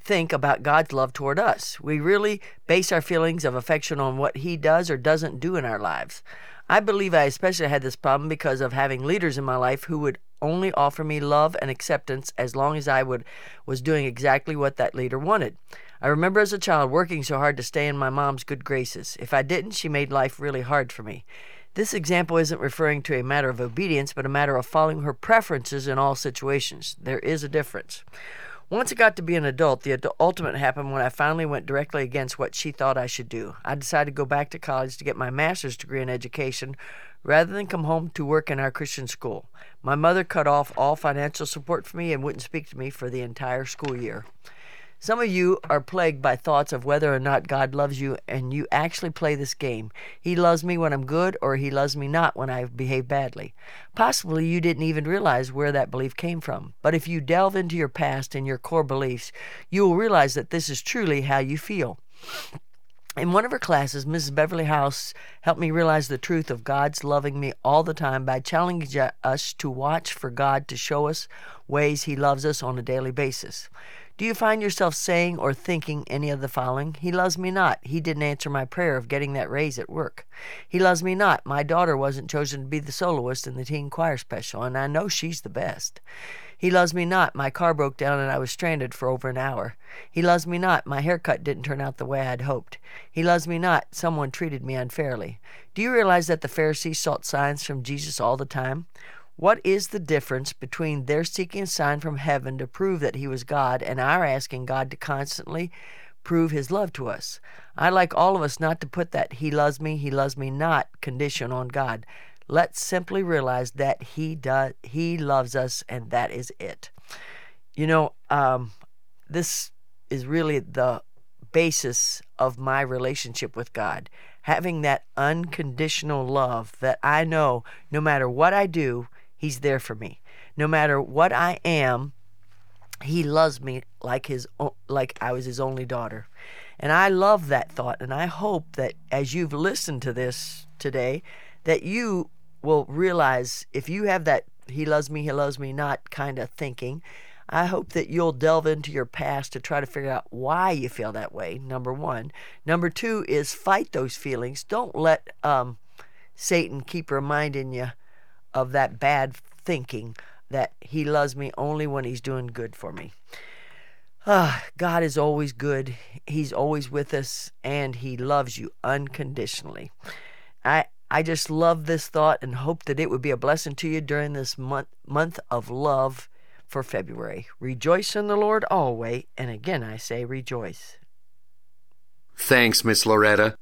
think about God's love toward us. We really base our feelings of affection on what He does or doesn't do in our lives. I believe I especially had this problem because of having leaders in my life who would only offer me love and acceptance as long as I would was doing exactly what that leader wanted. I remember as a child working so hard to stay in my mom's good graces. If I didn't, she made life really hard for me. This example isn't referring to a matter of obedience, but a matter of following her preferences in all situations. There is a difference. Once I got to be an adult, the ultimate happened when I finally went directly against what she thought I should do. I decided to go back to college to get my master's degree in education rather than come home to work in our Christian school. My mother cut off all financial support for me and wouldn't speak to me for the entire school year. Some of you are plagued by thoughts of whether or not God loves you, and you actually play this game. He loves me when I'm good, or He loves me not when I behave badly. Possibly you didn't even realize where that belief came from. But if you delve into your past and your core beliefs, you will realize that this is truly how you feel. In one of her classes, Mrs. Beverly House helped me realize the truth of God's loving me all the time by challenging us to watch for God to show us ways He loves us on a daily basis. Do you find yourself saying or thinking any of the following? He loves me not. He didn't answer my prayer of getting that raise at work. He loves me not. My daughter wasn't chosen to be the soloist in the teen choir special, and I know she's the best. He loves me not. My car broke down and I was stranded for over an hour. He loves me not. My haircut didn't turn out the way I'd hoped. He loves me not. Someone treated me unfairly. Do you realize that the Pharisees sought signs from Jesus all the time? What is the difference between their seeking a sign from heaven to prove that He was God and our asking God to constantly prove His love to us? I'd like all of us not to put that He loves me, He loves me not condition on God. Let's simply realize that He does, He loves us, and that is it. You know, um, this is really the basis of my relationship with God. Having that unconditional love that I know no matter what I do, He's there for me. No matter what I am, he loves me like his like I was his only daughter. And I love that thought and I hope that as you've listened to this today that you will realize if you have that he loves me, he loves me not kind of thinking, I hope that you'll delve into your past to try to figure out why you feel that way. Number one. Number two is fight those feelings. Don't let um, Satan keep reminding you of that bad thinking that he loves me only when he's doing good for me. Ah, God is always good. He's always with us and he loves you unconditionally. I I just love this thought and hope that it would be a blessing to you during this month month of love for February. Rejoice in the Lord always, and again I say rejoice. Thanks, Miss Loretta.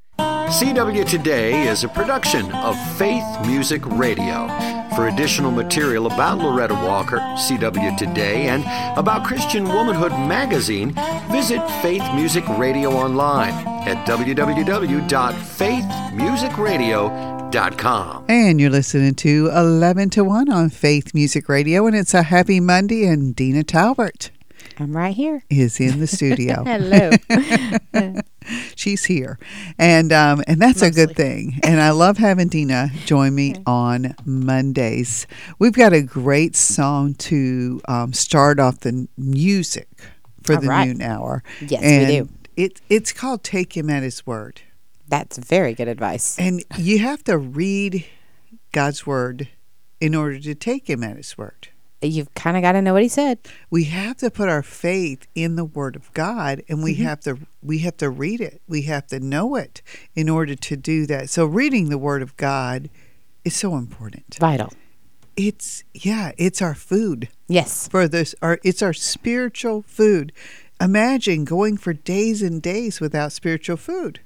CW Today is a production of Faith Music Radio. For additional material about Loretta Walker, CW Today, and about Christian Womanhood magazine, visit Faith Music Radio online at www.faithmusicradio.com. And you're listening to 11 to 1 on Faith Music Radio, and it's a happy Monday, and Deena Talbert. I'm right here. Is in the studio. (laughs) Hello. (laughs) (laughs) She's here, and um, and that's Mostly. a good thing. And I love having Deena join me on Mondays. We've got a great song to um, start off the music for All the right. noon hour. Yes, and we do. It it's called take him at his word. That's very good advice. And you have to read God's word in order to take him at his word. You've kind of got to know what he said. We have to put our faith in the word of God and we Mhm. have to we have to read it. We have to know it in order to do that. So reading the word of God is so important. Vital. It's yeah, it's our food. Yes. For this our it's our spiritual food. Imagine going for days and days without spiritual food.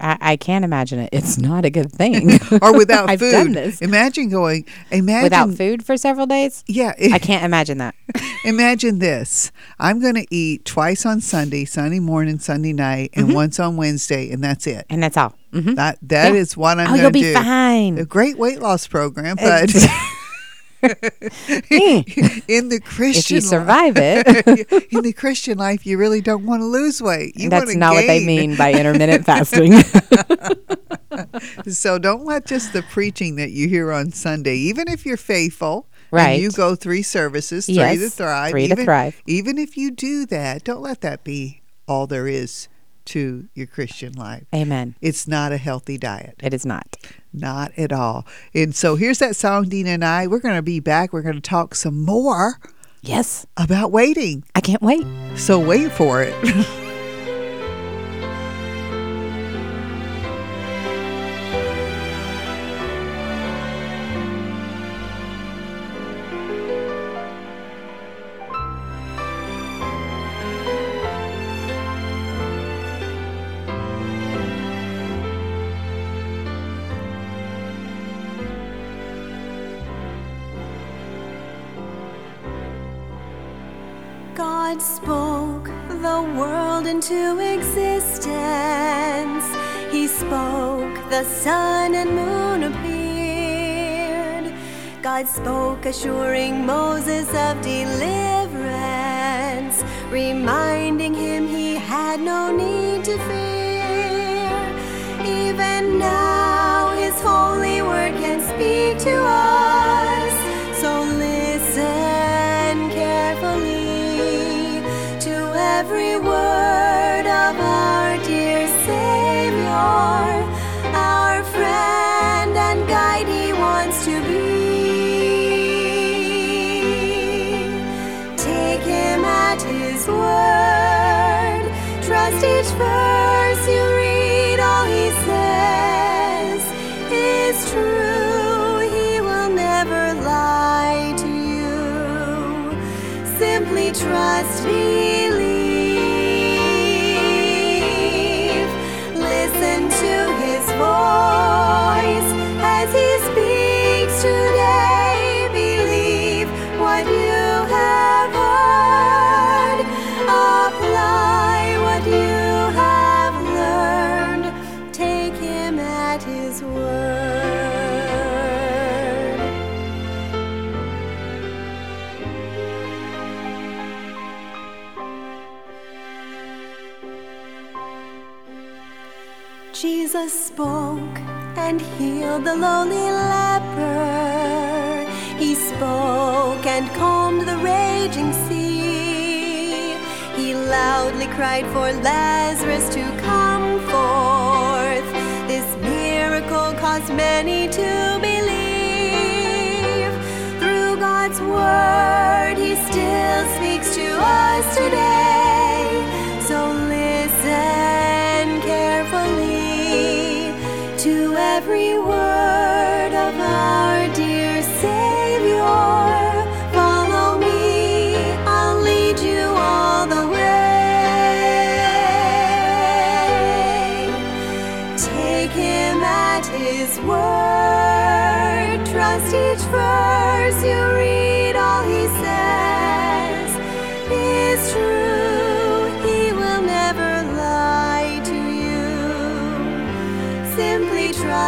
I, I can't imagine it. It's not a good thing. (laughs) or without (laughs) I've food. done this. Imagine going. Imagine Without food for several days? Yeah. I can't imagine that. (laughs) Imagine this. I'm going to eat twice on Sunday, Sunday morning, Sunday night, and Mhm. once on Wednesday, and that's it. And that's all. Mm-hmm. That that Yeah. is what I'm Oh, going to you'll do. be fine. A great weight loss program, but Hmm. (laughs) in the Christian if you survive life- it. (laughs) in the Christian life, you really don't want to lose weight. You That's not what they mean by intermittent (laughs) fasting. so don't let just the preaching that you hear on Sunday, even if you're faithful, Right. And you go three services, three to thrive. three to thrive. Even if you do that, don't let that be all there is to your Christian life. Amen. It's not a healthy diet. It is not. Not at all. And so here's that song, Deena and I. We're going to be back. We're going to talk some more. Yes. About waiting. I can't wait. So wait for it. (laughs) God spoke, assuring Moses of deliverance, reminding him he had no need to fear. Even now, his holy word can speak to us. Verse you read, all He says is true. He will never lie to you. Simply trust, believe. And healed the lowly leper. He spoke and calmed the raging sea. He loudly cried for Lazarus to come forth. This miracle caused many to believe. Through God's word, He still speaks to us today. Every word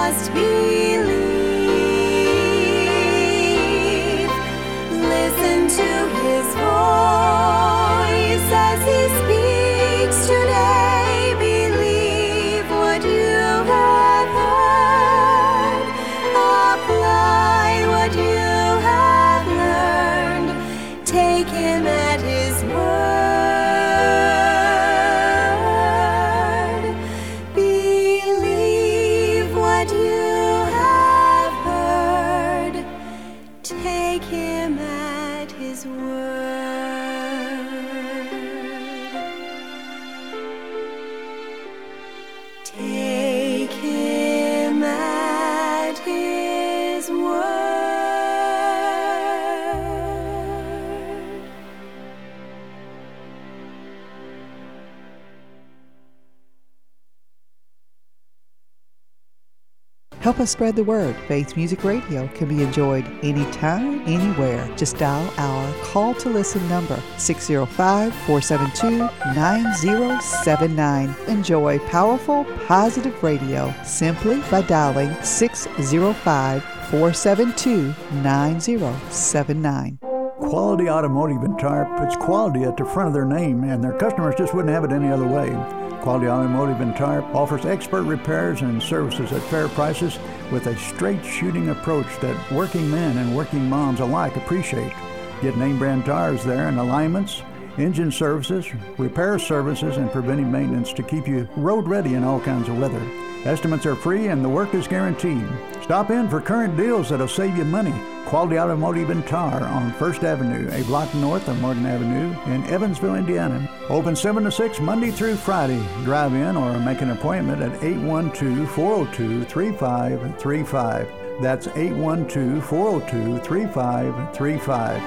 Simply trust, Help us spread the word. Faith Music Radio can be enjoyed anytime, anywhere. Just dial our call to listen number 605 472 9079. Enjoy powerful, positive radio simply by dialing 605 472 9079. Quality Automotive and Tire puts quality at the front of their name, and their customers just wouldn't have it any other way. Quality Automotive and Tire offers expert repairs and services at fair prices with a straight shooting approach that working men and working moms alike appreciate. Get name brand tires there and alignments, engine services, repair services, and preventive maintenance to keep you road ready in all kinds of weather. Estimates are free and the work is guaranteed. Stop in for current deals that'll save you money. Quality Automotive and Tire on First Avenue, a block north of Morgan Avenue in Evansville, Indiana. Open 7 to 6 Monday through Friday. Drive in or make an appointment at 812 402 3535. That's 812 402 3535.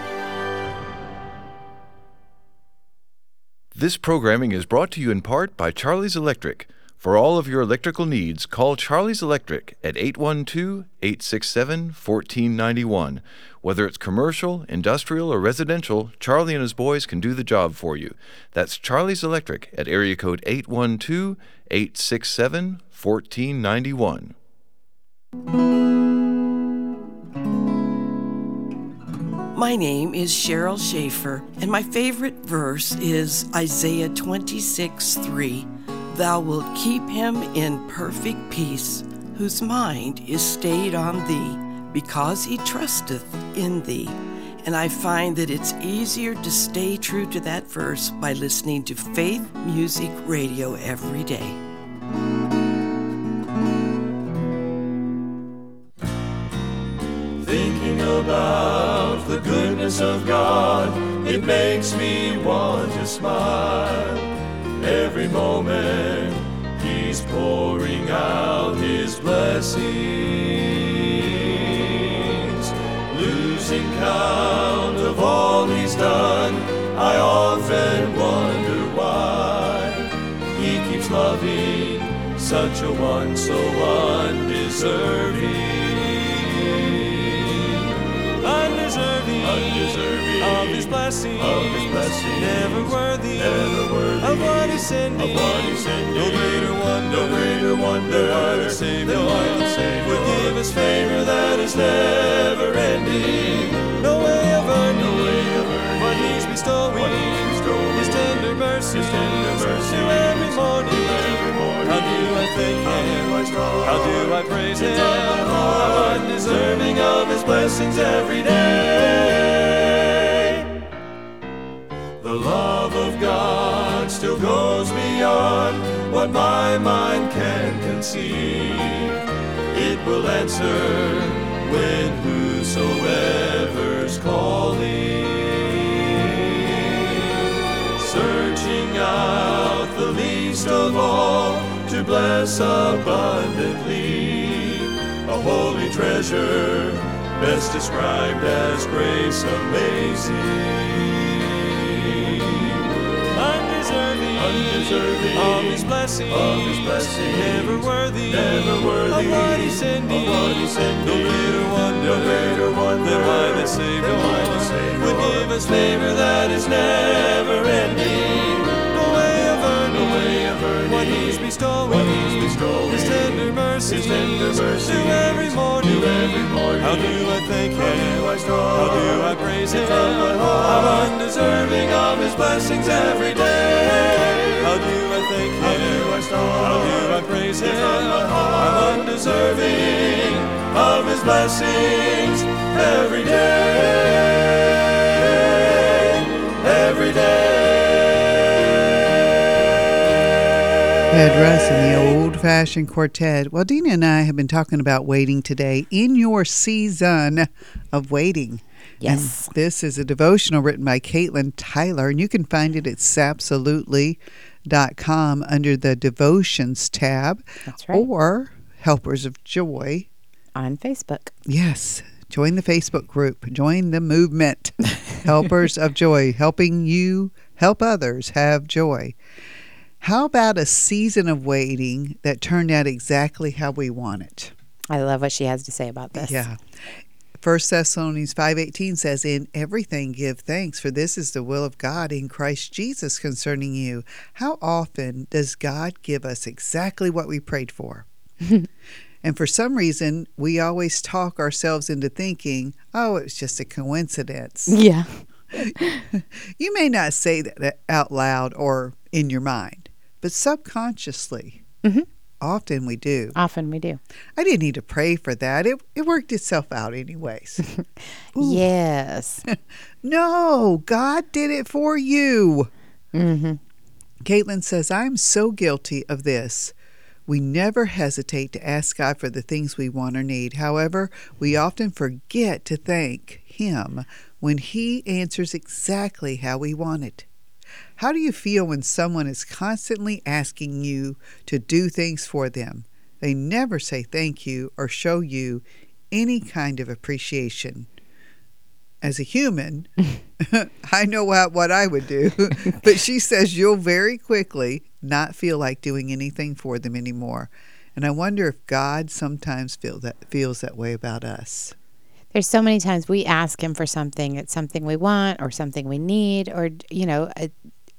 This programming is brought to you in part by Charlie's Electric. For all of your electrical needs, call Charlie's Electric at 812 867 1491. Whether it's commercial, industrial, or residential, Charlie and his boys can do the job for you. That's Charlie's Electric at area code 812 867 1491. My name is Cheryl Schaefer, and my favorite verse is Isaiah 26 3. Thou wilt keep him in perfect peace, whose mind is stayed on thee, because he trusteth in thee. And I find that it's easier to stay true to that verse by listening to Faith Music Radio every day. Thinking about the goodness of God, it makes me want to smile. Every moment, He's pouring out His blessings. Losing count of all He's done, I often wonder why He keeps loving such a one so undeserving. undeserving, undeserving of His blessing, of His blessing, never worthy, never worthy of what He's sending, of what He's sending. no greater wonder, no greater wonder why the Savior, why the Savior would give us favor that is never ending. No way of earning, no way of earning what He's bestowing, what He's bestowing His tender mercy, His tender mercy new every morning. every morning. How do I thank How Him? do I start? How do I praise Him? on my heart. I'm undeserving of His blessings every day. Goes beyond what my mind can conceive. It will answer when whosoever's calling. Searching out the least of all to bless abundantly. A holy treasure, best described as grace amazing. Undeserving, Undeserving. Of His blessing, of His blessing, never worthy, never worthy. Of what He's sending, of what He's sending. no greater wonder, No greater wonder. Than why the why the Savior would give us favor that is never ending. No way of earning, No way of earning. what He's bestowing, bestowing. His tender tender mercy new every morning. new every morning. How do I thank How Him? do I start? How do I praise Him? On my heart. I'm undeserving of His blessings every day. How do I thank How Him? do I start? How do I praise Him? On my heart. I'm undeserving of His blessings every day. Every day. Ed Russ and the old fashioned quartet. Well, Deena and I have been talking about waiting today in your season of waiting. Yes. And this is a devotional written by Katelyn Tyler, and you can find it at sapsalutely.com under the devotions tab. That's right. Or Helpers of Joy. On Facebook. Yes. Join the Facebook group. Join the movement. (laughs) Helpers of Joy, helping you help others have joy. How about a season of waiting that turned out exactly how we want it? I love what she has to say about this. Yeah. First Thessalonians 5:18 says in everything give thanks for this is the will of God in Christ Jesus concerning you. How often does God give us exactly what we prayed for? (laughs) and for some reason, we always talk ourselves into thinking, "Oh, it's just a coincidence." Yeah. (laughs) you may not say that out loud or in your mind, but subconsciously, mm-hmm. often we do. Often we do. I didn't need to pray for that. It it worked itself out anyways. (laughs) yes. (laughs) no, God did it for you. Mm-hmm. Katelyn says, I'm so guilty of this. We never hesitate to ask God for the things we want or need. However, we often forget to thank Him when He answers exactly how we want it. How do you feel when someone is constantly asking you to do things for them? They never say thank you or show you any kind of appreciation. As a human, (laughs) I know what, what I would do, (laughs) but she says you'll very quickly not feel like doing anything for them anymore. And I wonder if God sometimes feel that feels that way about us. There's so many times we ask him for something, it's something we want or something we need, or you know,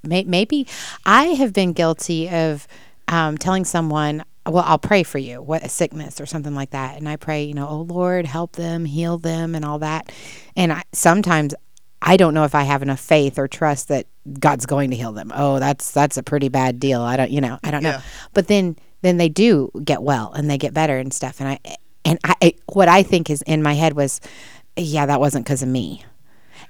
may, maybe I have been guilty of um, telling someone, well, I'll pray for you, what a sickness or something like that. And I pray, you know, oh Lord, help them, heal them, and all that. And I, sometimes I don't know if I have enough faith or trust that God's going to heal them. Oh, that's that's a pretty bad deal. I don't, you know, I don't Yeah. know. But then then they do get well and they get better and stuff. And I and I what I think is in my head was, yeah, that wasn't because of me.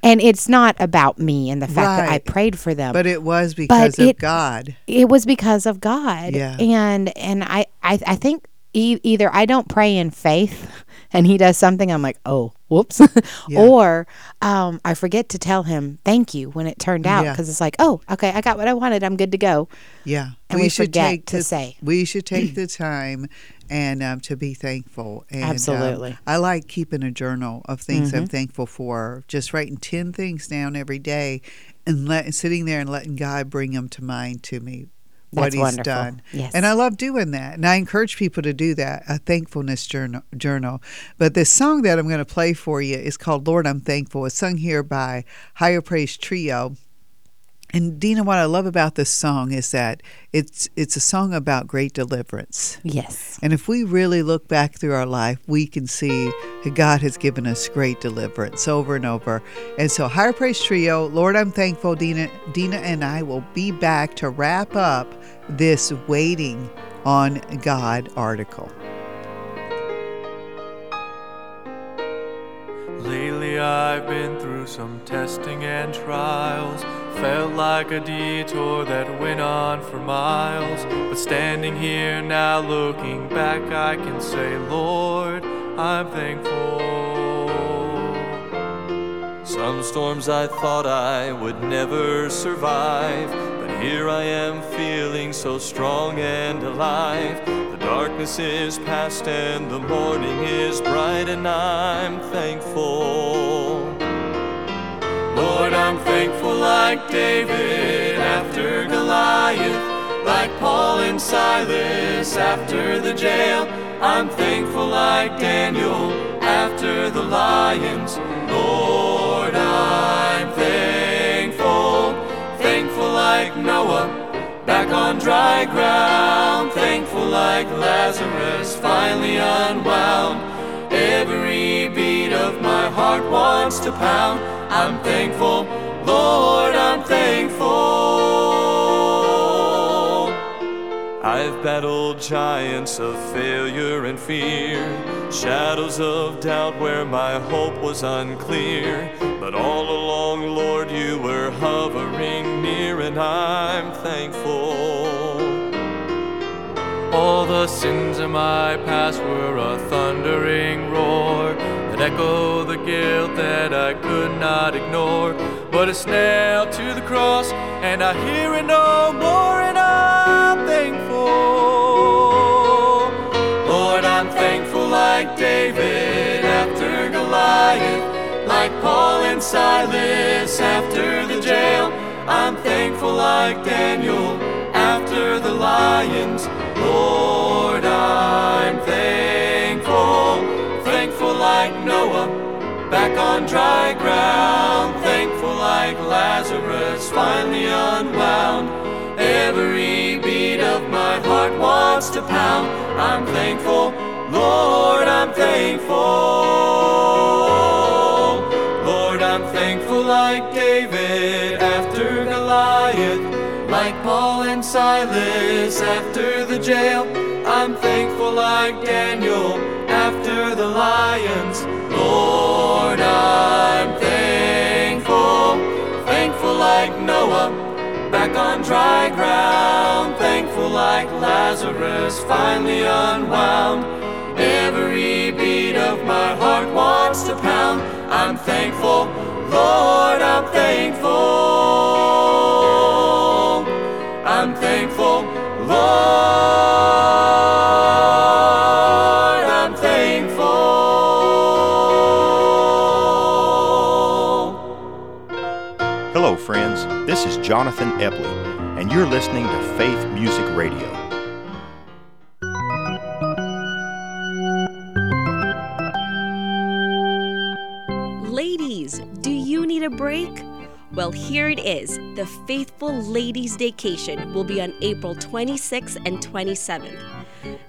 And it's not about me and the fact that I prayed for them. But it was because of it- God. It was because of God. Yeah. And and I I, I think e- either I don't pray in faith (laughs) and he does something I'm like, "Oh, whoops." (laughs) Yeah. or um, I forget to tell him thank you when it turned out Yeah. because it's like, "Oh, okay, I got what I wanted. I'm good to go." Yeah, And we forget to the, say. We should take (clears throat) the time and um, to be thankful. And, um, Absolutely. I like keeping a journal of things I'm Mhm. thankful for. Just writing ten things down every day, and let sitting there and letting God bring them to mind to me. What That's he's wonderful. done, Yes. and I love doing that, and I encourage people to do that. A thankfulness journal. Journal, but this song that I'm going to play for you is called "Lord, I'm Thankful." It's sung here by Higher Praise Trio, and Deena, what I love about this song is that it's it's a song about great deliverance. Yes. And if we really look back through our life, we can see that God has given us great deliverance over and over. And so Higher Praise Trio, Lord I'm thankful, Deena Deena and I will be back to wrap up this waiting on God article. Lately I've been through some testing and trials. Felt like a detour that went on for miles. But standing here now looking back, I can say, Lord, I'm thankful. Some storms I thought I would never survive. But here I am feeling so strong and alive. The darkness is past and the morning is bright, and I'm thankful. Lord, I'm thankful like David after Goliath, like Paul and Silas after the jail. I'm thankful like Daniel after the lions. Lord, I'm thankful, thankful like Noah back on dry ground, thankful like Lazarus finally unwound. Every beat of my heart wants to pound. I'm thankful, Lord, I'm thankful. I've battled giants of failure and fear, shadows of doubt where my hope was unclear. But all along, Lord, you were hovering near, and I'm thankful. All the sins of my past were a thundering roar echo the guilt that I could not ignore. But it's nailed to the cross, and I hear it no more, and I'm thankful. Lord, I'm thankful like David after Goliath, like Paul and Silas after the jail. I'm thankful like Daniel after the lions. Lord, I'm thankful. On dry ground. Thankful like Lazarus, finally unwound. Every beat of my heart wants to pound. I'm thankful, Lord, I'm thankful. Lord, I'm thankful like David after Goliath, like Paul and Silas after the jail. I'm thankful like Daniel the lions. Lord, I'm thankful, thankful like Noah, back on dry ground. Thankful like Lazarus, finally unwound. Every beat of my heart wants to pound. I'm thankful, Lord, I'm thankful. I'm thankful, Lord, This is Jonathan Epley, and you're listening to Faith Music Radio. Ladies, do you need a break? Well, here it is. The Faithful Ladies Daycation will be on April 26th and 27th.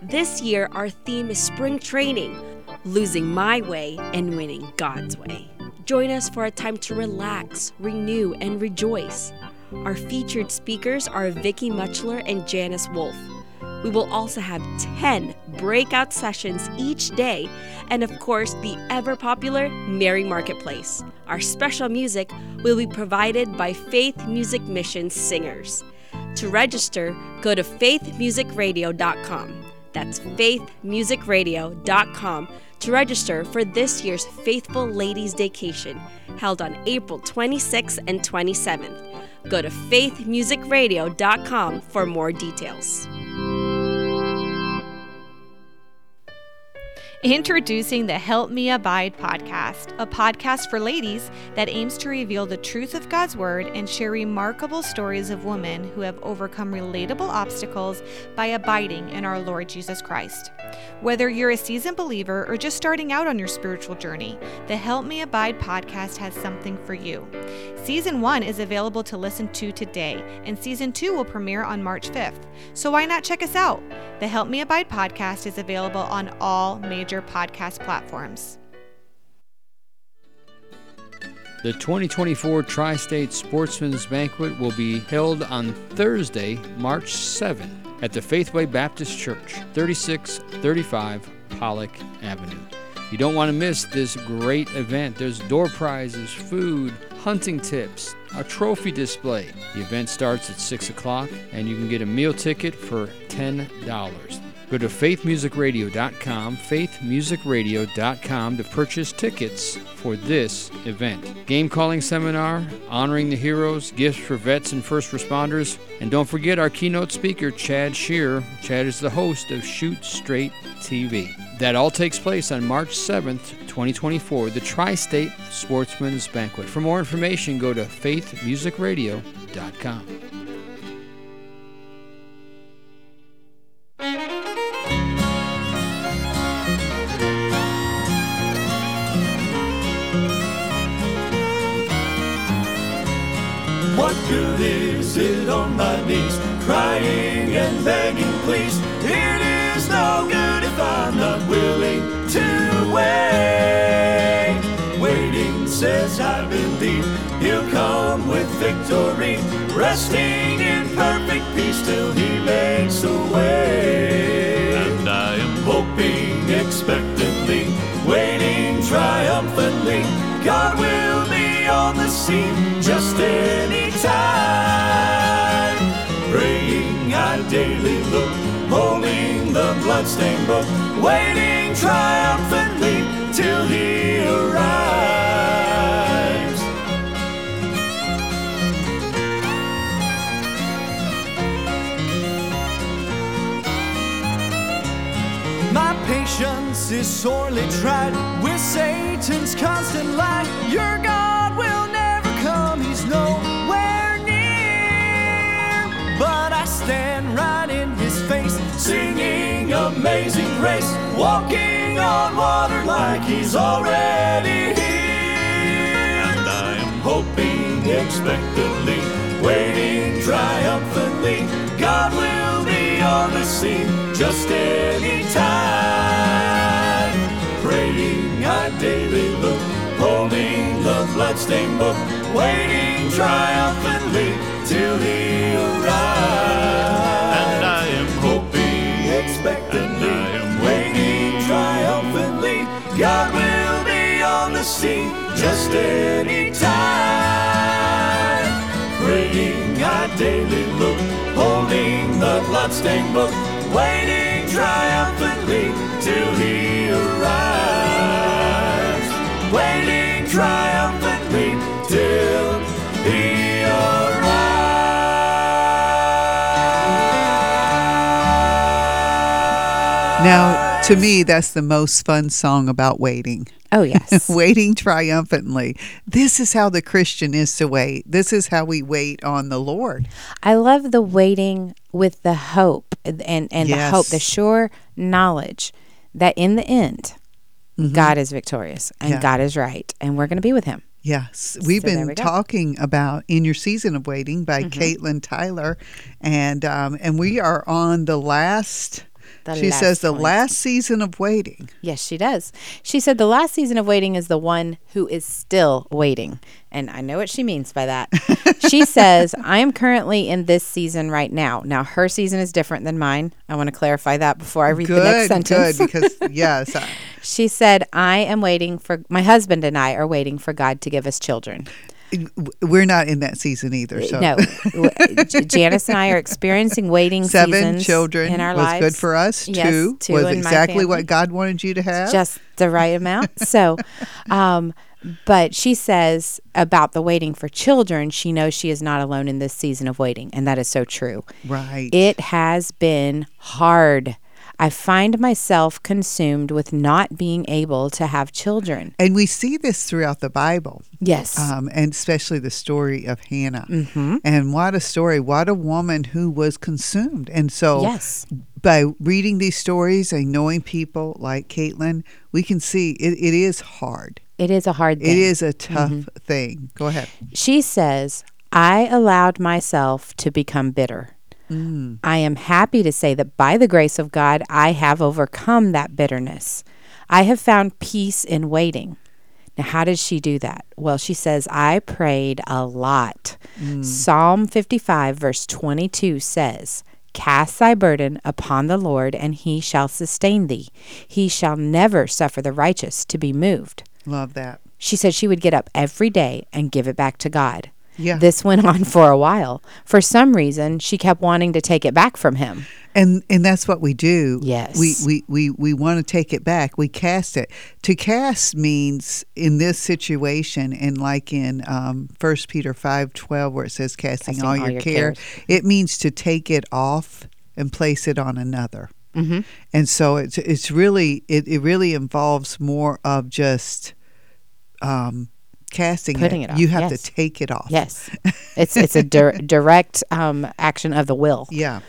This year, our theme is spring training, losing my way and winning God's way. Join us for a time to relax, renew, and rejoice. Our featured speakers are Vicky Mutchler and Janice Wolf. We will also have 10 breakout sessions each day, and of course, the ever popular Mary Marketplace. Our special music will be provided by Faith Music Mission singers. To register, go to faithmusicradio.com. That's faithmusicradio.com to register for this year's Faithful Ladies Daycation, held on April 26th and 27th. Go to faithmusicradio.com for more details. Introducing the Help Me Abide podcast, a podcast for ladies that aims to reveal the truth of God's Word and share remarkable stories of women who have overcome relatable obstacles by abiding in our Lord Jesus Christ. Whether you're a seasoned believer or just starting out on your spiritual journey, the Help Me Abide podcast has something for you. Season 1 is available to listen to today, and Season 2 will premiere on March 5th. So why not check us out? The Help Me Abide podcast is available on all major podcast platforms. The 2024 Tri State Sportsman's Banquet will be held on Thursday, March 7 at the Faithway Baptist Church, 3635 Pollock Avenue. You don't want to miss this great event. There's door prizes, food, hunting tips, a trophy display. The event starts at 6 o'clock, and you can get a meal ticket for $10. Go to faithmusicradio.com, faithmusicradio.com to purchase tickets for this event. Game calling seminar, honoring the heroes, gifts for vets and first responders, and don't forget our keynote speaker, Chad Shearer. Chad is the host of Shoot Straight TV. That all takes place on March 7th, 2024, the Tri State Sportsman's Banquet. For more information, go to faithmusicradio.com. resting in perfect peace till he makes a way. And I am hoping expectantly, waiting triumphantly. God will be on the scene just any time. Praying I daily look, holding the bloodstained book, waiting triumphantly is sorely tried with Satan's constant lie. Your God will never come, he's nowhere near. But I stand right in his face, Singing amazing grace, walking on water like he's already here. And I am hoping expectantly, waiting triumphantly. God will be on the scene just any time. Praying I daily look, holding the bloodstained book, waiting triumphantly till he arrives. And I am hoping, expectantly, I am waiting triumphantly. God will be on the scene just any time. Praying I daily look, holding the bloodstained book, waiting triumphantly till he arrives. Waiting triumphantly till he Now, to me, that's the most fun song about waiting. Oh, yes. (laughs) waiting triumphantly. This is how the Christian is to wait. This is how we wait on the Lord. I love the waiting with the hope and and the hope, the sure knowledge that in the end, God is victorious and Mm-hmm. Yeah. God is right, and we're going to be with Him. Yes, we've So been we talking about "In Your Season of Waiting" by Mhm. Katelyn Tyler, and um, and we are on the last. The she says the point. last season of waiting. Yes, she does. She said the last season of waiting is the one who is still waiting. And I know what she means by that. (laughs) she says, I am currently in this season right now. Now, her season is different than mine. I want to clarify that before I read the next sentence. good, because (laughs) yes, I- she said, I am waiting for my husband and I are waiting for God to give us children. We're not in that season either. So No, Janice and I are experiencing waiting (laughs) seven seasons children in our was lives. good for us. Yes, two, two was exactly what God wanted you to have. just the right amount. (laughs) So, um, but she says about the waiting for children, she knows she is not alone in this season of waiting, and that is so true. Right. It has been hard. I find myself consumed with not being able to have children. And we see this throughout the Bible. Yes. Um, and especially the story of Hannah. Mhm. And what a story. What a woman who was consumed. And so, Yes. by reading these stories and knowing people like Katelyn, we can see it, it is hard. It is a hard thing. It is a tough Mhm. thing. Go ahead. She says, I allowed myself to become bitter. Mm. I am happy to say that by the grace of God, I have overcome that bitterness. I have found peace in waiting. Now, how did she do that? Well, she says, I prayed a lot. Mm. Psalm 55, verse 22 says, Cast thy burden upon the Lord, and he shall sustain thee. He shall never suffer the righteous to be moved. Love that. She said she would get up every day and give it back to God. Yeah. This went on for a while. For some reason, she kept wanting to take it back from him. And and that's what we do. Yes. We we we, we want to take it back. We cast it. To cast means in this situation and like in um first Peter five twelve where it says casting, Casting all, all your, your care, cares. it means to take it off and place it on another. Mhm. And so it's it's really it, it really involves more of just um casting Putting it off, You have yes. to take it off. Yes. (laughs) It's it's a dir- direct um, action of the will. Yeah.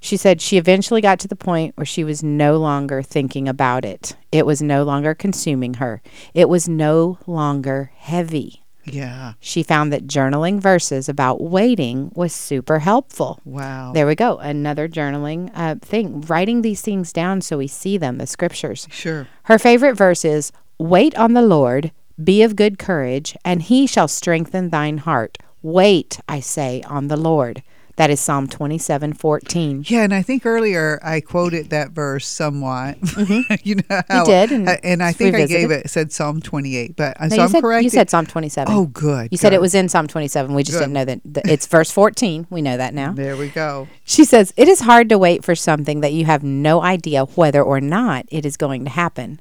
She said she eventually got to the point where she was no longer thinking about it. It was no longer consuming her. It was no longer heavy. Yeah. She found that journaling verses about waiting was super helpful. Wow. There we go. Another journaling uh, thing. Writing these things down so we see them, the scriptures. Sure. Her favorite verse is Wait on the Lord, be of good courage, and he shall strengthen thine heart. Wait, I say, on the Lord. That is Psalm 27 14. Yeah, and I think earlier I quoted that verse somewhat. (laughs) you know how did, and and I think I gave it said Psalm 28, but uh, No, so you, I'm said, correct. you said Psalm 27. Oh, good. You said it was in Psalm 27. We just Good. didn't know that that it's verse 14. We know that now. There we go. She says, It is hard to wait for something that you have no idea whether or not it is going to happen.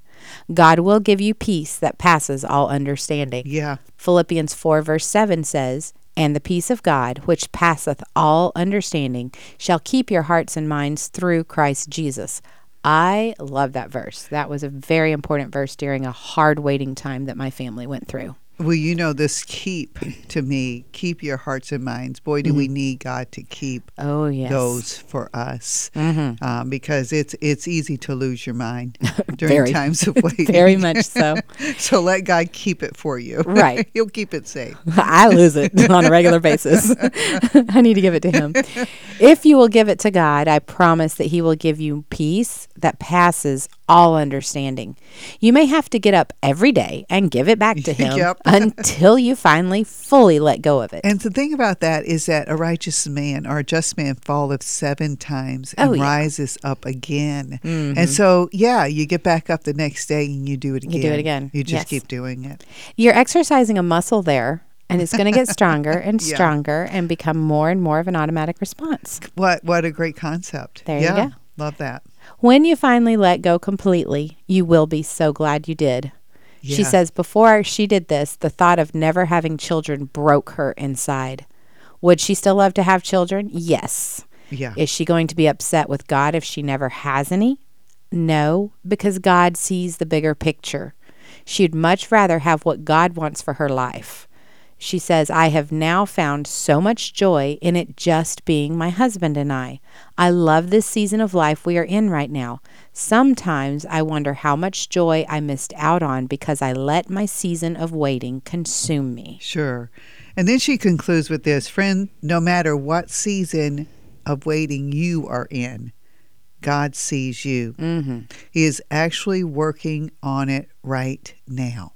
God will give you peace that passes all understanding. Yeah. Philippians 4, verse 7 says, And the peace of God, which passeth all understanding, shall keep your hearts and minds through Christ Jesus. I love that verse. That was a very important verse during a hard waiting time that my family went through. Well, you know, this keep to me, keep your hearts and minds. Boy, do we need God to keep Oh, yes. those for us Mhm. um, because it's it's easy to lose your mind (laughs) during Very. times of (laughs) waiting. Very much so. (laughs) so let God keep it for you. Right. He'll keep it safe. I lose it on a regular basis. I need to give it to him. If you will give it to God, I promise that He will give you peace that passes all understanding. You may have to get up every day and give it back to (laughs) Him Yep. until you finally fully let go of it. And the thing about that is that a righteous man or a just man falleth seven times and Oh, yeah. rises up again. Mhm. And so, yeah, you get back up the next day and you do it again. You do it again. You just Yes. keep doing it. You're exercising a muscle there, and it's going to get (laughs) stronger and Yeah. stronger and become more and more of an automatic response. What what a great concept. There you yeah, go. Love that. When you finally let go completely, you will be so glad you did. She says before she did this, the thought of never having children broke her inside. Would she still love to have children? Yes. Yeah. Is she going to be upset with God if she never has any? No, because God sees the bigger picture. She'd much rather have what God wants for her life. She says, I have now found so much joy in it just being my husband and I. I love this season of life we are in right now. Sometimes I wonder how much joy I missed out on because I let my season of waiting consume me. Sure. And then she concludes with this friend, no matter what season of waiting you are in, God sees you. Mm-hmm. He is actually working on it right now.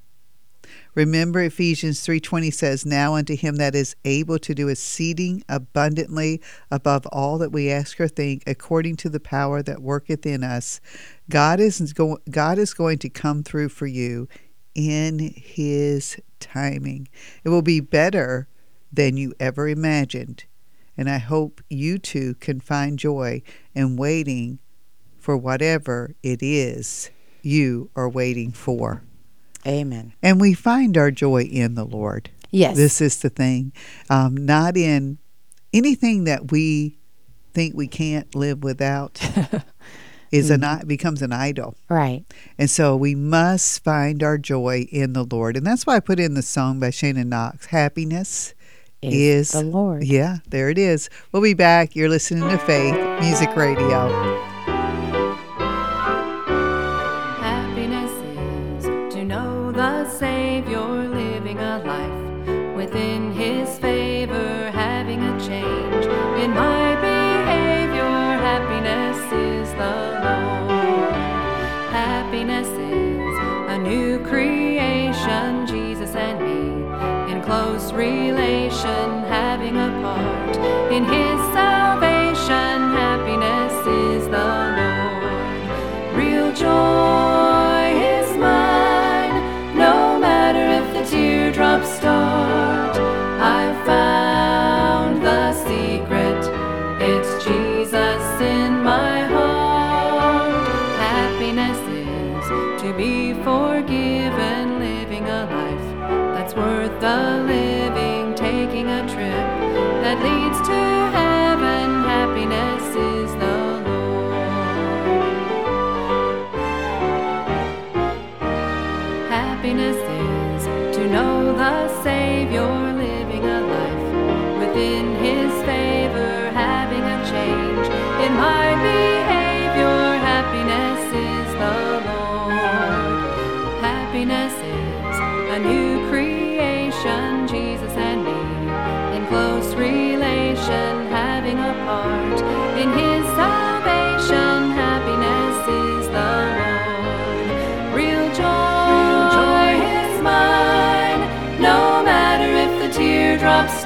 Remember Ephesians 3:20 says, "Now unto him that is able to do exceeding abundantly above all that we ask or think, according to the power that worketh in us, God is go- God is going to come through for you in his timing. It will be better than you ever imagined. And I hope you too can find joy in waiting for whatever it is you are waiting for. Amen. And we find our joy in the Lord. Yes. This is the thing. Um, not in anything that we think we can't live without (laughs) is an i- becomes an idol. Right. And so we must find our joy in the Lord. And that's why I put in the song by Shannon Knox, Happiness Is is, the Lord. Yeah, there it is. We'll be back. You're listening to Faith Music Radio. The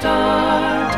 teardrops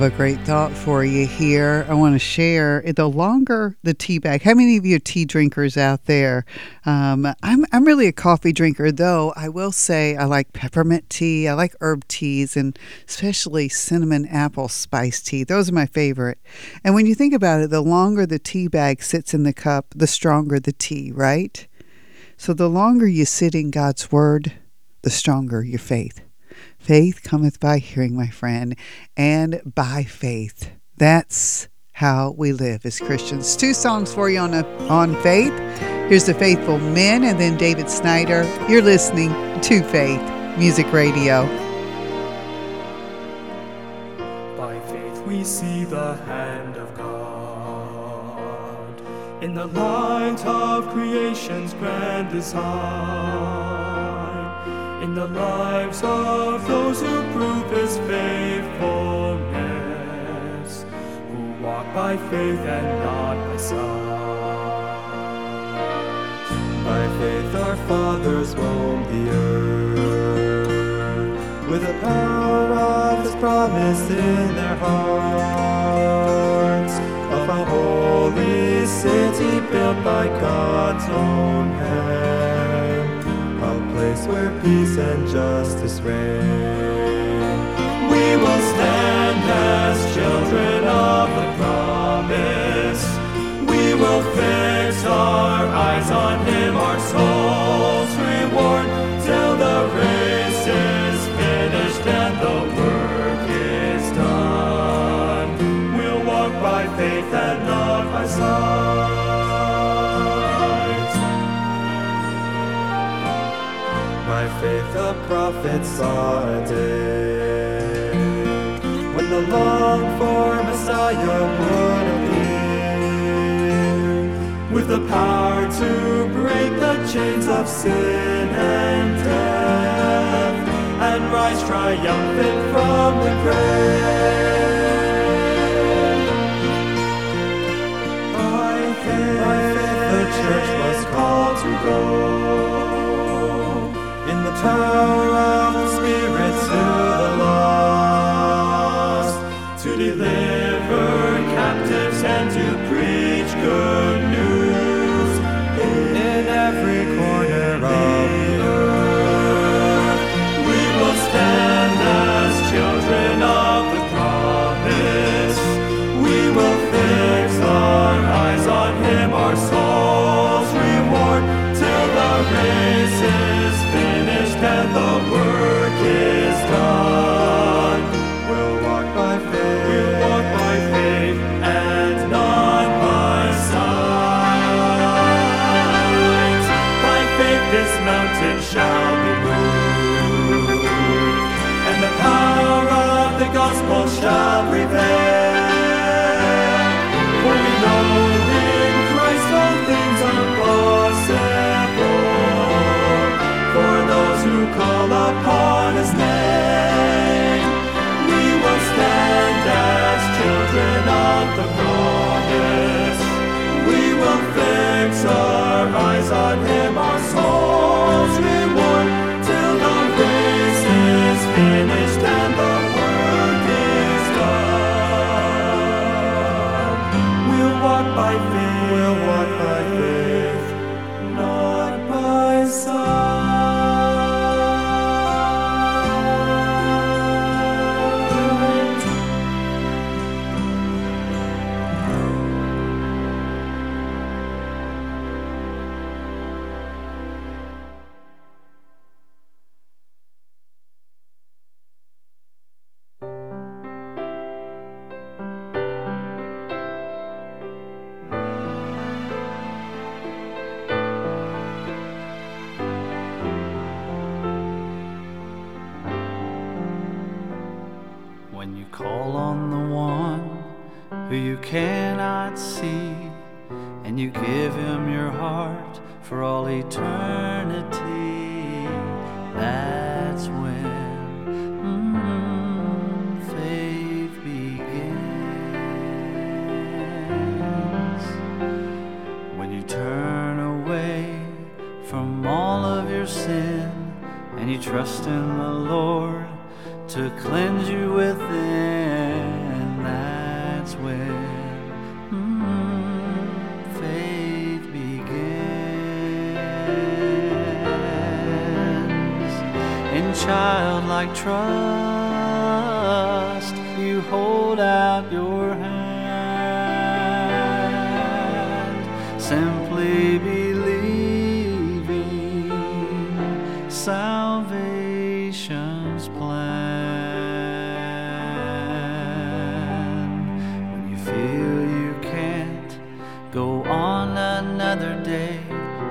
have a great thought for you here. I want to share the longer the tea bag. How many of you are tea drinkers out there? Um, I'm I'm really a coffee drinker, though. I will say I like peppermint tea. I like herb teas, and especially cinnamon apple spice tea. Those are my favorite. And when you think about it, the longer the tea bag sits in the cup, the stronger the tea, right? So the longer you sit in God's word, the stronger your faith. Faith cometh by hearing, my friend, and by faith. That's how we live as Christians. Two songs for you on a, on faith. Here's the Faithful Men, and then David Snyder. You're listening to Faith Music Radio. By faith we see the hand of God in the light of creation's grand design, in the lives of those who prove His faithfulness, who walk by faith and not by sight. By faith our fathers roamed the earth with the power of His promise in their hearts of a holy city built by God's own where peace and justice reign. We will stand as children of the promise. We will fix our eyes on Him, our souls prophets saw a day when the longed for Messiah would appear with the power to break the chains of sin and death and rise triumphant from the grave. By faith the church was called to go in the tower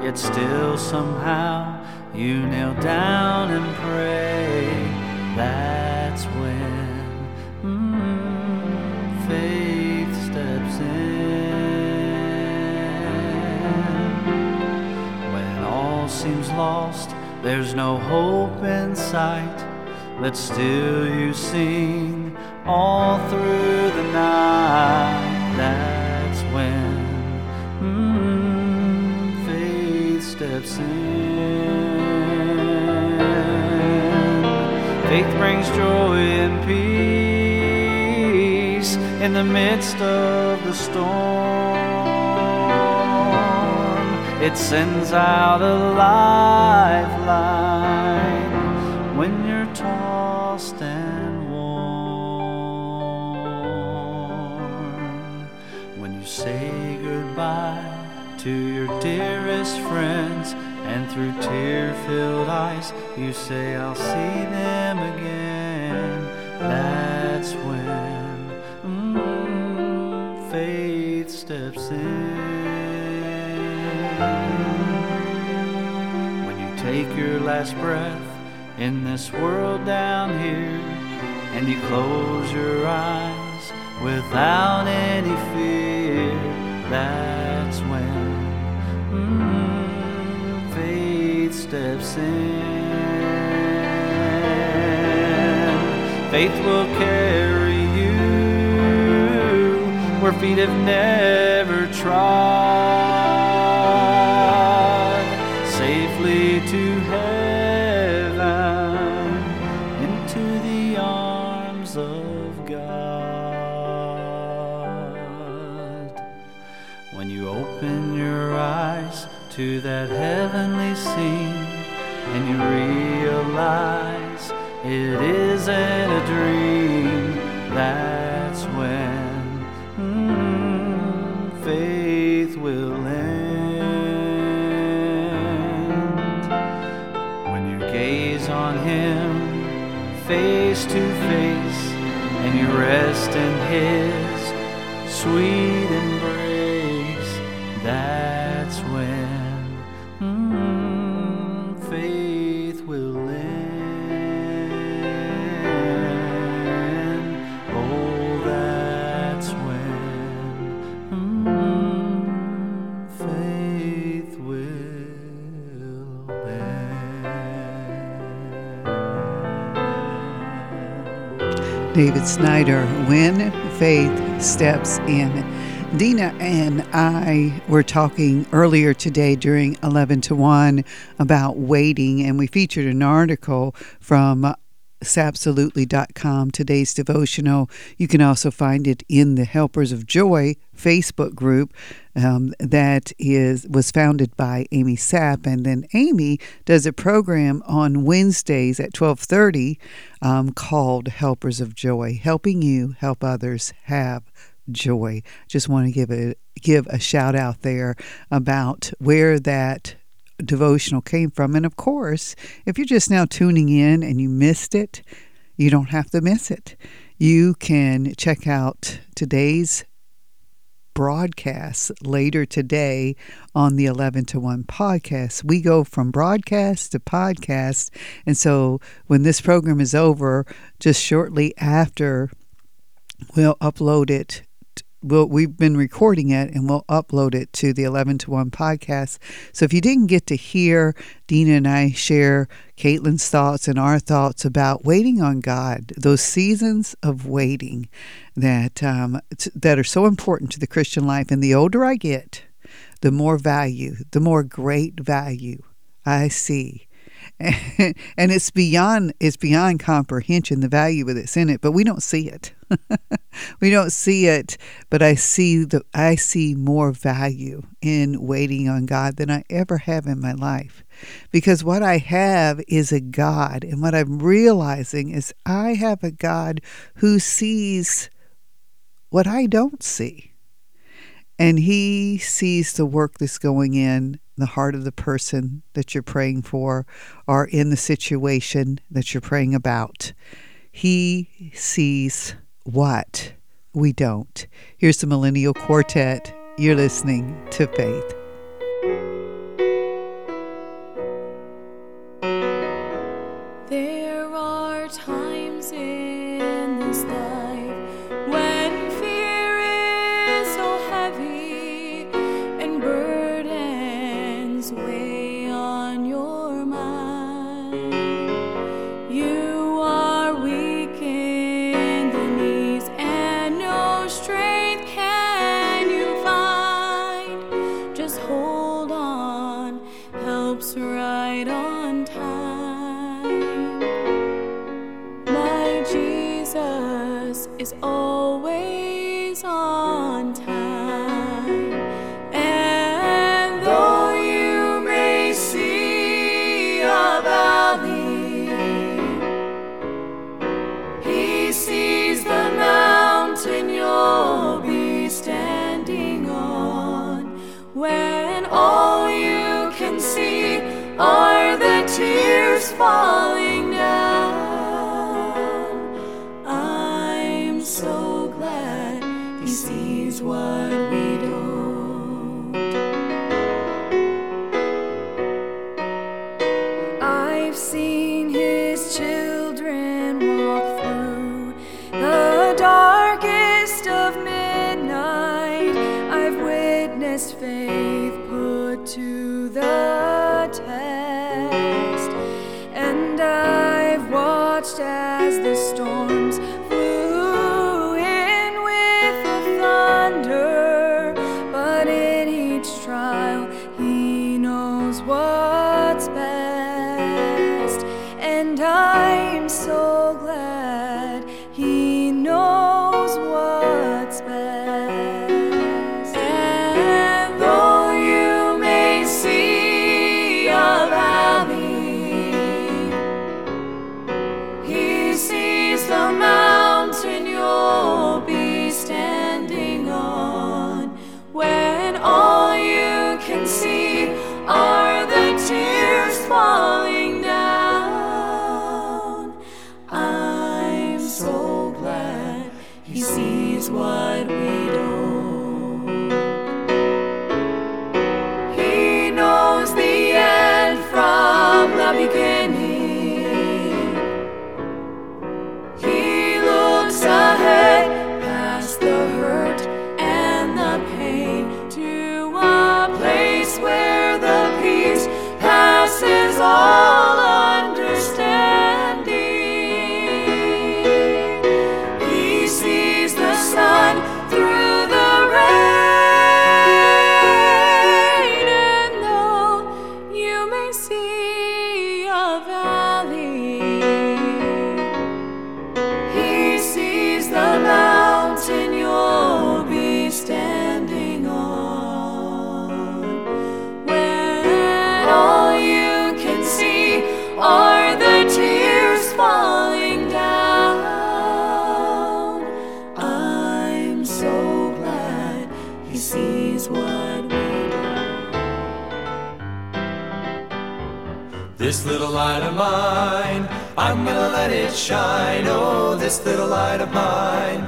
yet still somehow you kneel down and pray. That's when mm, faith steps in. When all seems lost, there's no hope in sight, but still you sing all through the night. That's steps. Faith brings joy and peace in the midst of the storm. It sends out a lifeline when you're tossed and worn. When you say goodbye to your through tear filled eyes, you say, I'll see them again. That's when mm, faith steps in. When you take your last breath in this world down here, and you close your eyes without any fear, that's steps in. Faith will carry you where feet have never trod, realize it isn't a dream, that's when mm, faith will end. When you gaze on Him face to face and you rest in His David Snyder, When Faith Steps In. Deena and I were talking earlier today during 11 to 1 about waiting, and we featured an article from sapsolutely.com, today's devotional. You can also find it in the Helpers of Joy Facebook group um, that is was founded by Amy Sapp, and then Amy does a program on Wednesdays at 12:30 um, called Helpers of Joy, helping you help others have joy. Just want to give a give a shout out there about where that devotional came from. And of course, if you're just now tuning in and you missed it, you don't have to miss it. You can check out today's broadcast later today on the 11 to 1 podcast. We go from broadcast to podcast. And so when this program is over, just shortly after, we'll upload it we'll, we've been recording it and we'll upload it to the 11 to 1 podcast. So if you didn't get to hear Deena and I share Katelyn's thoughts and our thoughts about waiting on God, those seasons of waiting that um, t- that are so important to the Christian life. And the older I get, the more value, the more great value I see (laughs) and it's beyond it's beyond comprehension the value that's in it but we don't see it. (laughs) We don't see it but i see the i see more value in waiting on god than i ever have in my life. Because what i have is a god and what i'm realizing is i have a god who sees what i don't see. And he sees the work that's going in the heart of the person that you're praying for or in the situation that you're praying about. He sees what we don't. Here's the Millennial Quartet. You're listening to Faith. Is always on time. And though you may see a valley, He sees the mountain you'll be standing on. When all you can see are the tears falling to the test. And I've watched as the storms flew in with the thunder. But in each trial, He knows what's best. And I'm this little light of mine,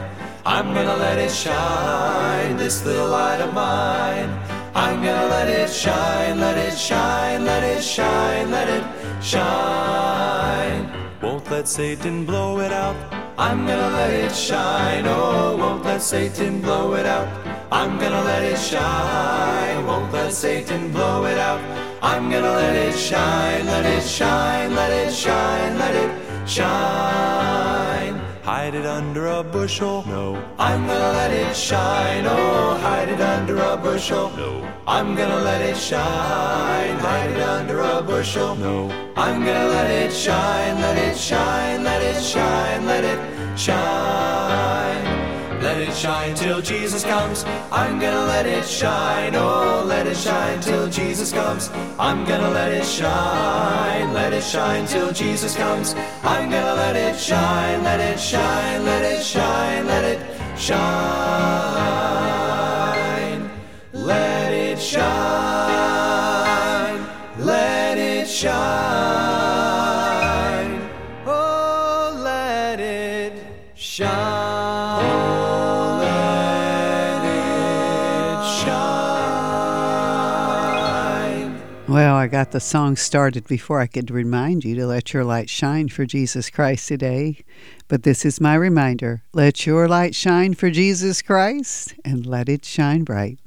I'm gonna let it shine. This little light of mine, I'm gonna let it shine, let it shine, let it shine, let it shine. Won't let Satan blow it out. I'm gonna let it shine. Oh, won't let Satan blow it out. I'm gonna let it shine. Won't let Satan blow it out. I'm gonna let it shine, let it shine, let it shine, let it shine. Hide it under a bushel. No. I'm gonna let it shine. Oh, hide it under a bushel. No. I'm gonna let it shine. Hide it under a bushel. No. I'm gonna let it shine, let it shine, let it shine, let it shine. Let it shine till Jesus comes. I'm gonna let it shine. Oh, let it shine till Jesus comes. I'm gonna let it shine. Let it shine till Jesus comes. I'm gonna let it shine. Let it shine. Let it shine. Let it shine. Let it shine. Let it shine. I got the song started before I could remind you to let your light shine for Jesus Christ today. But this is my reminder let your light shine for Jesus Christ and let it shine bright.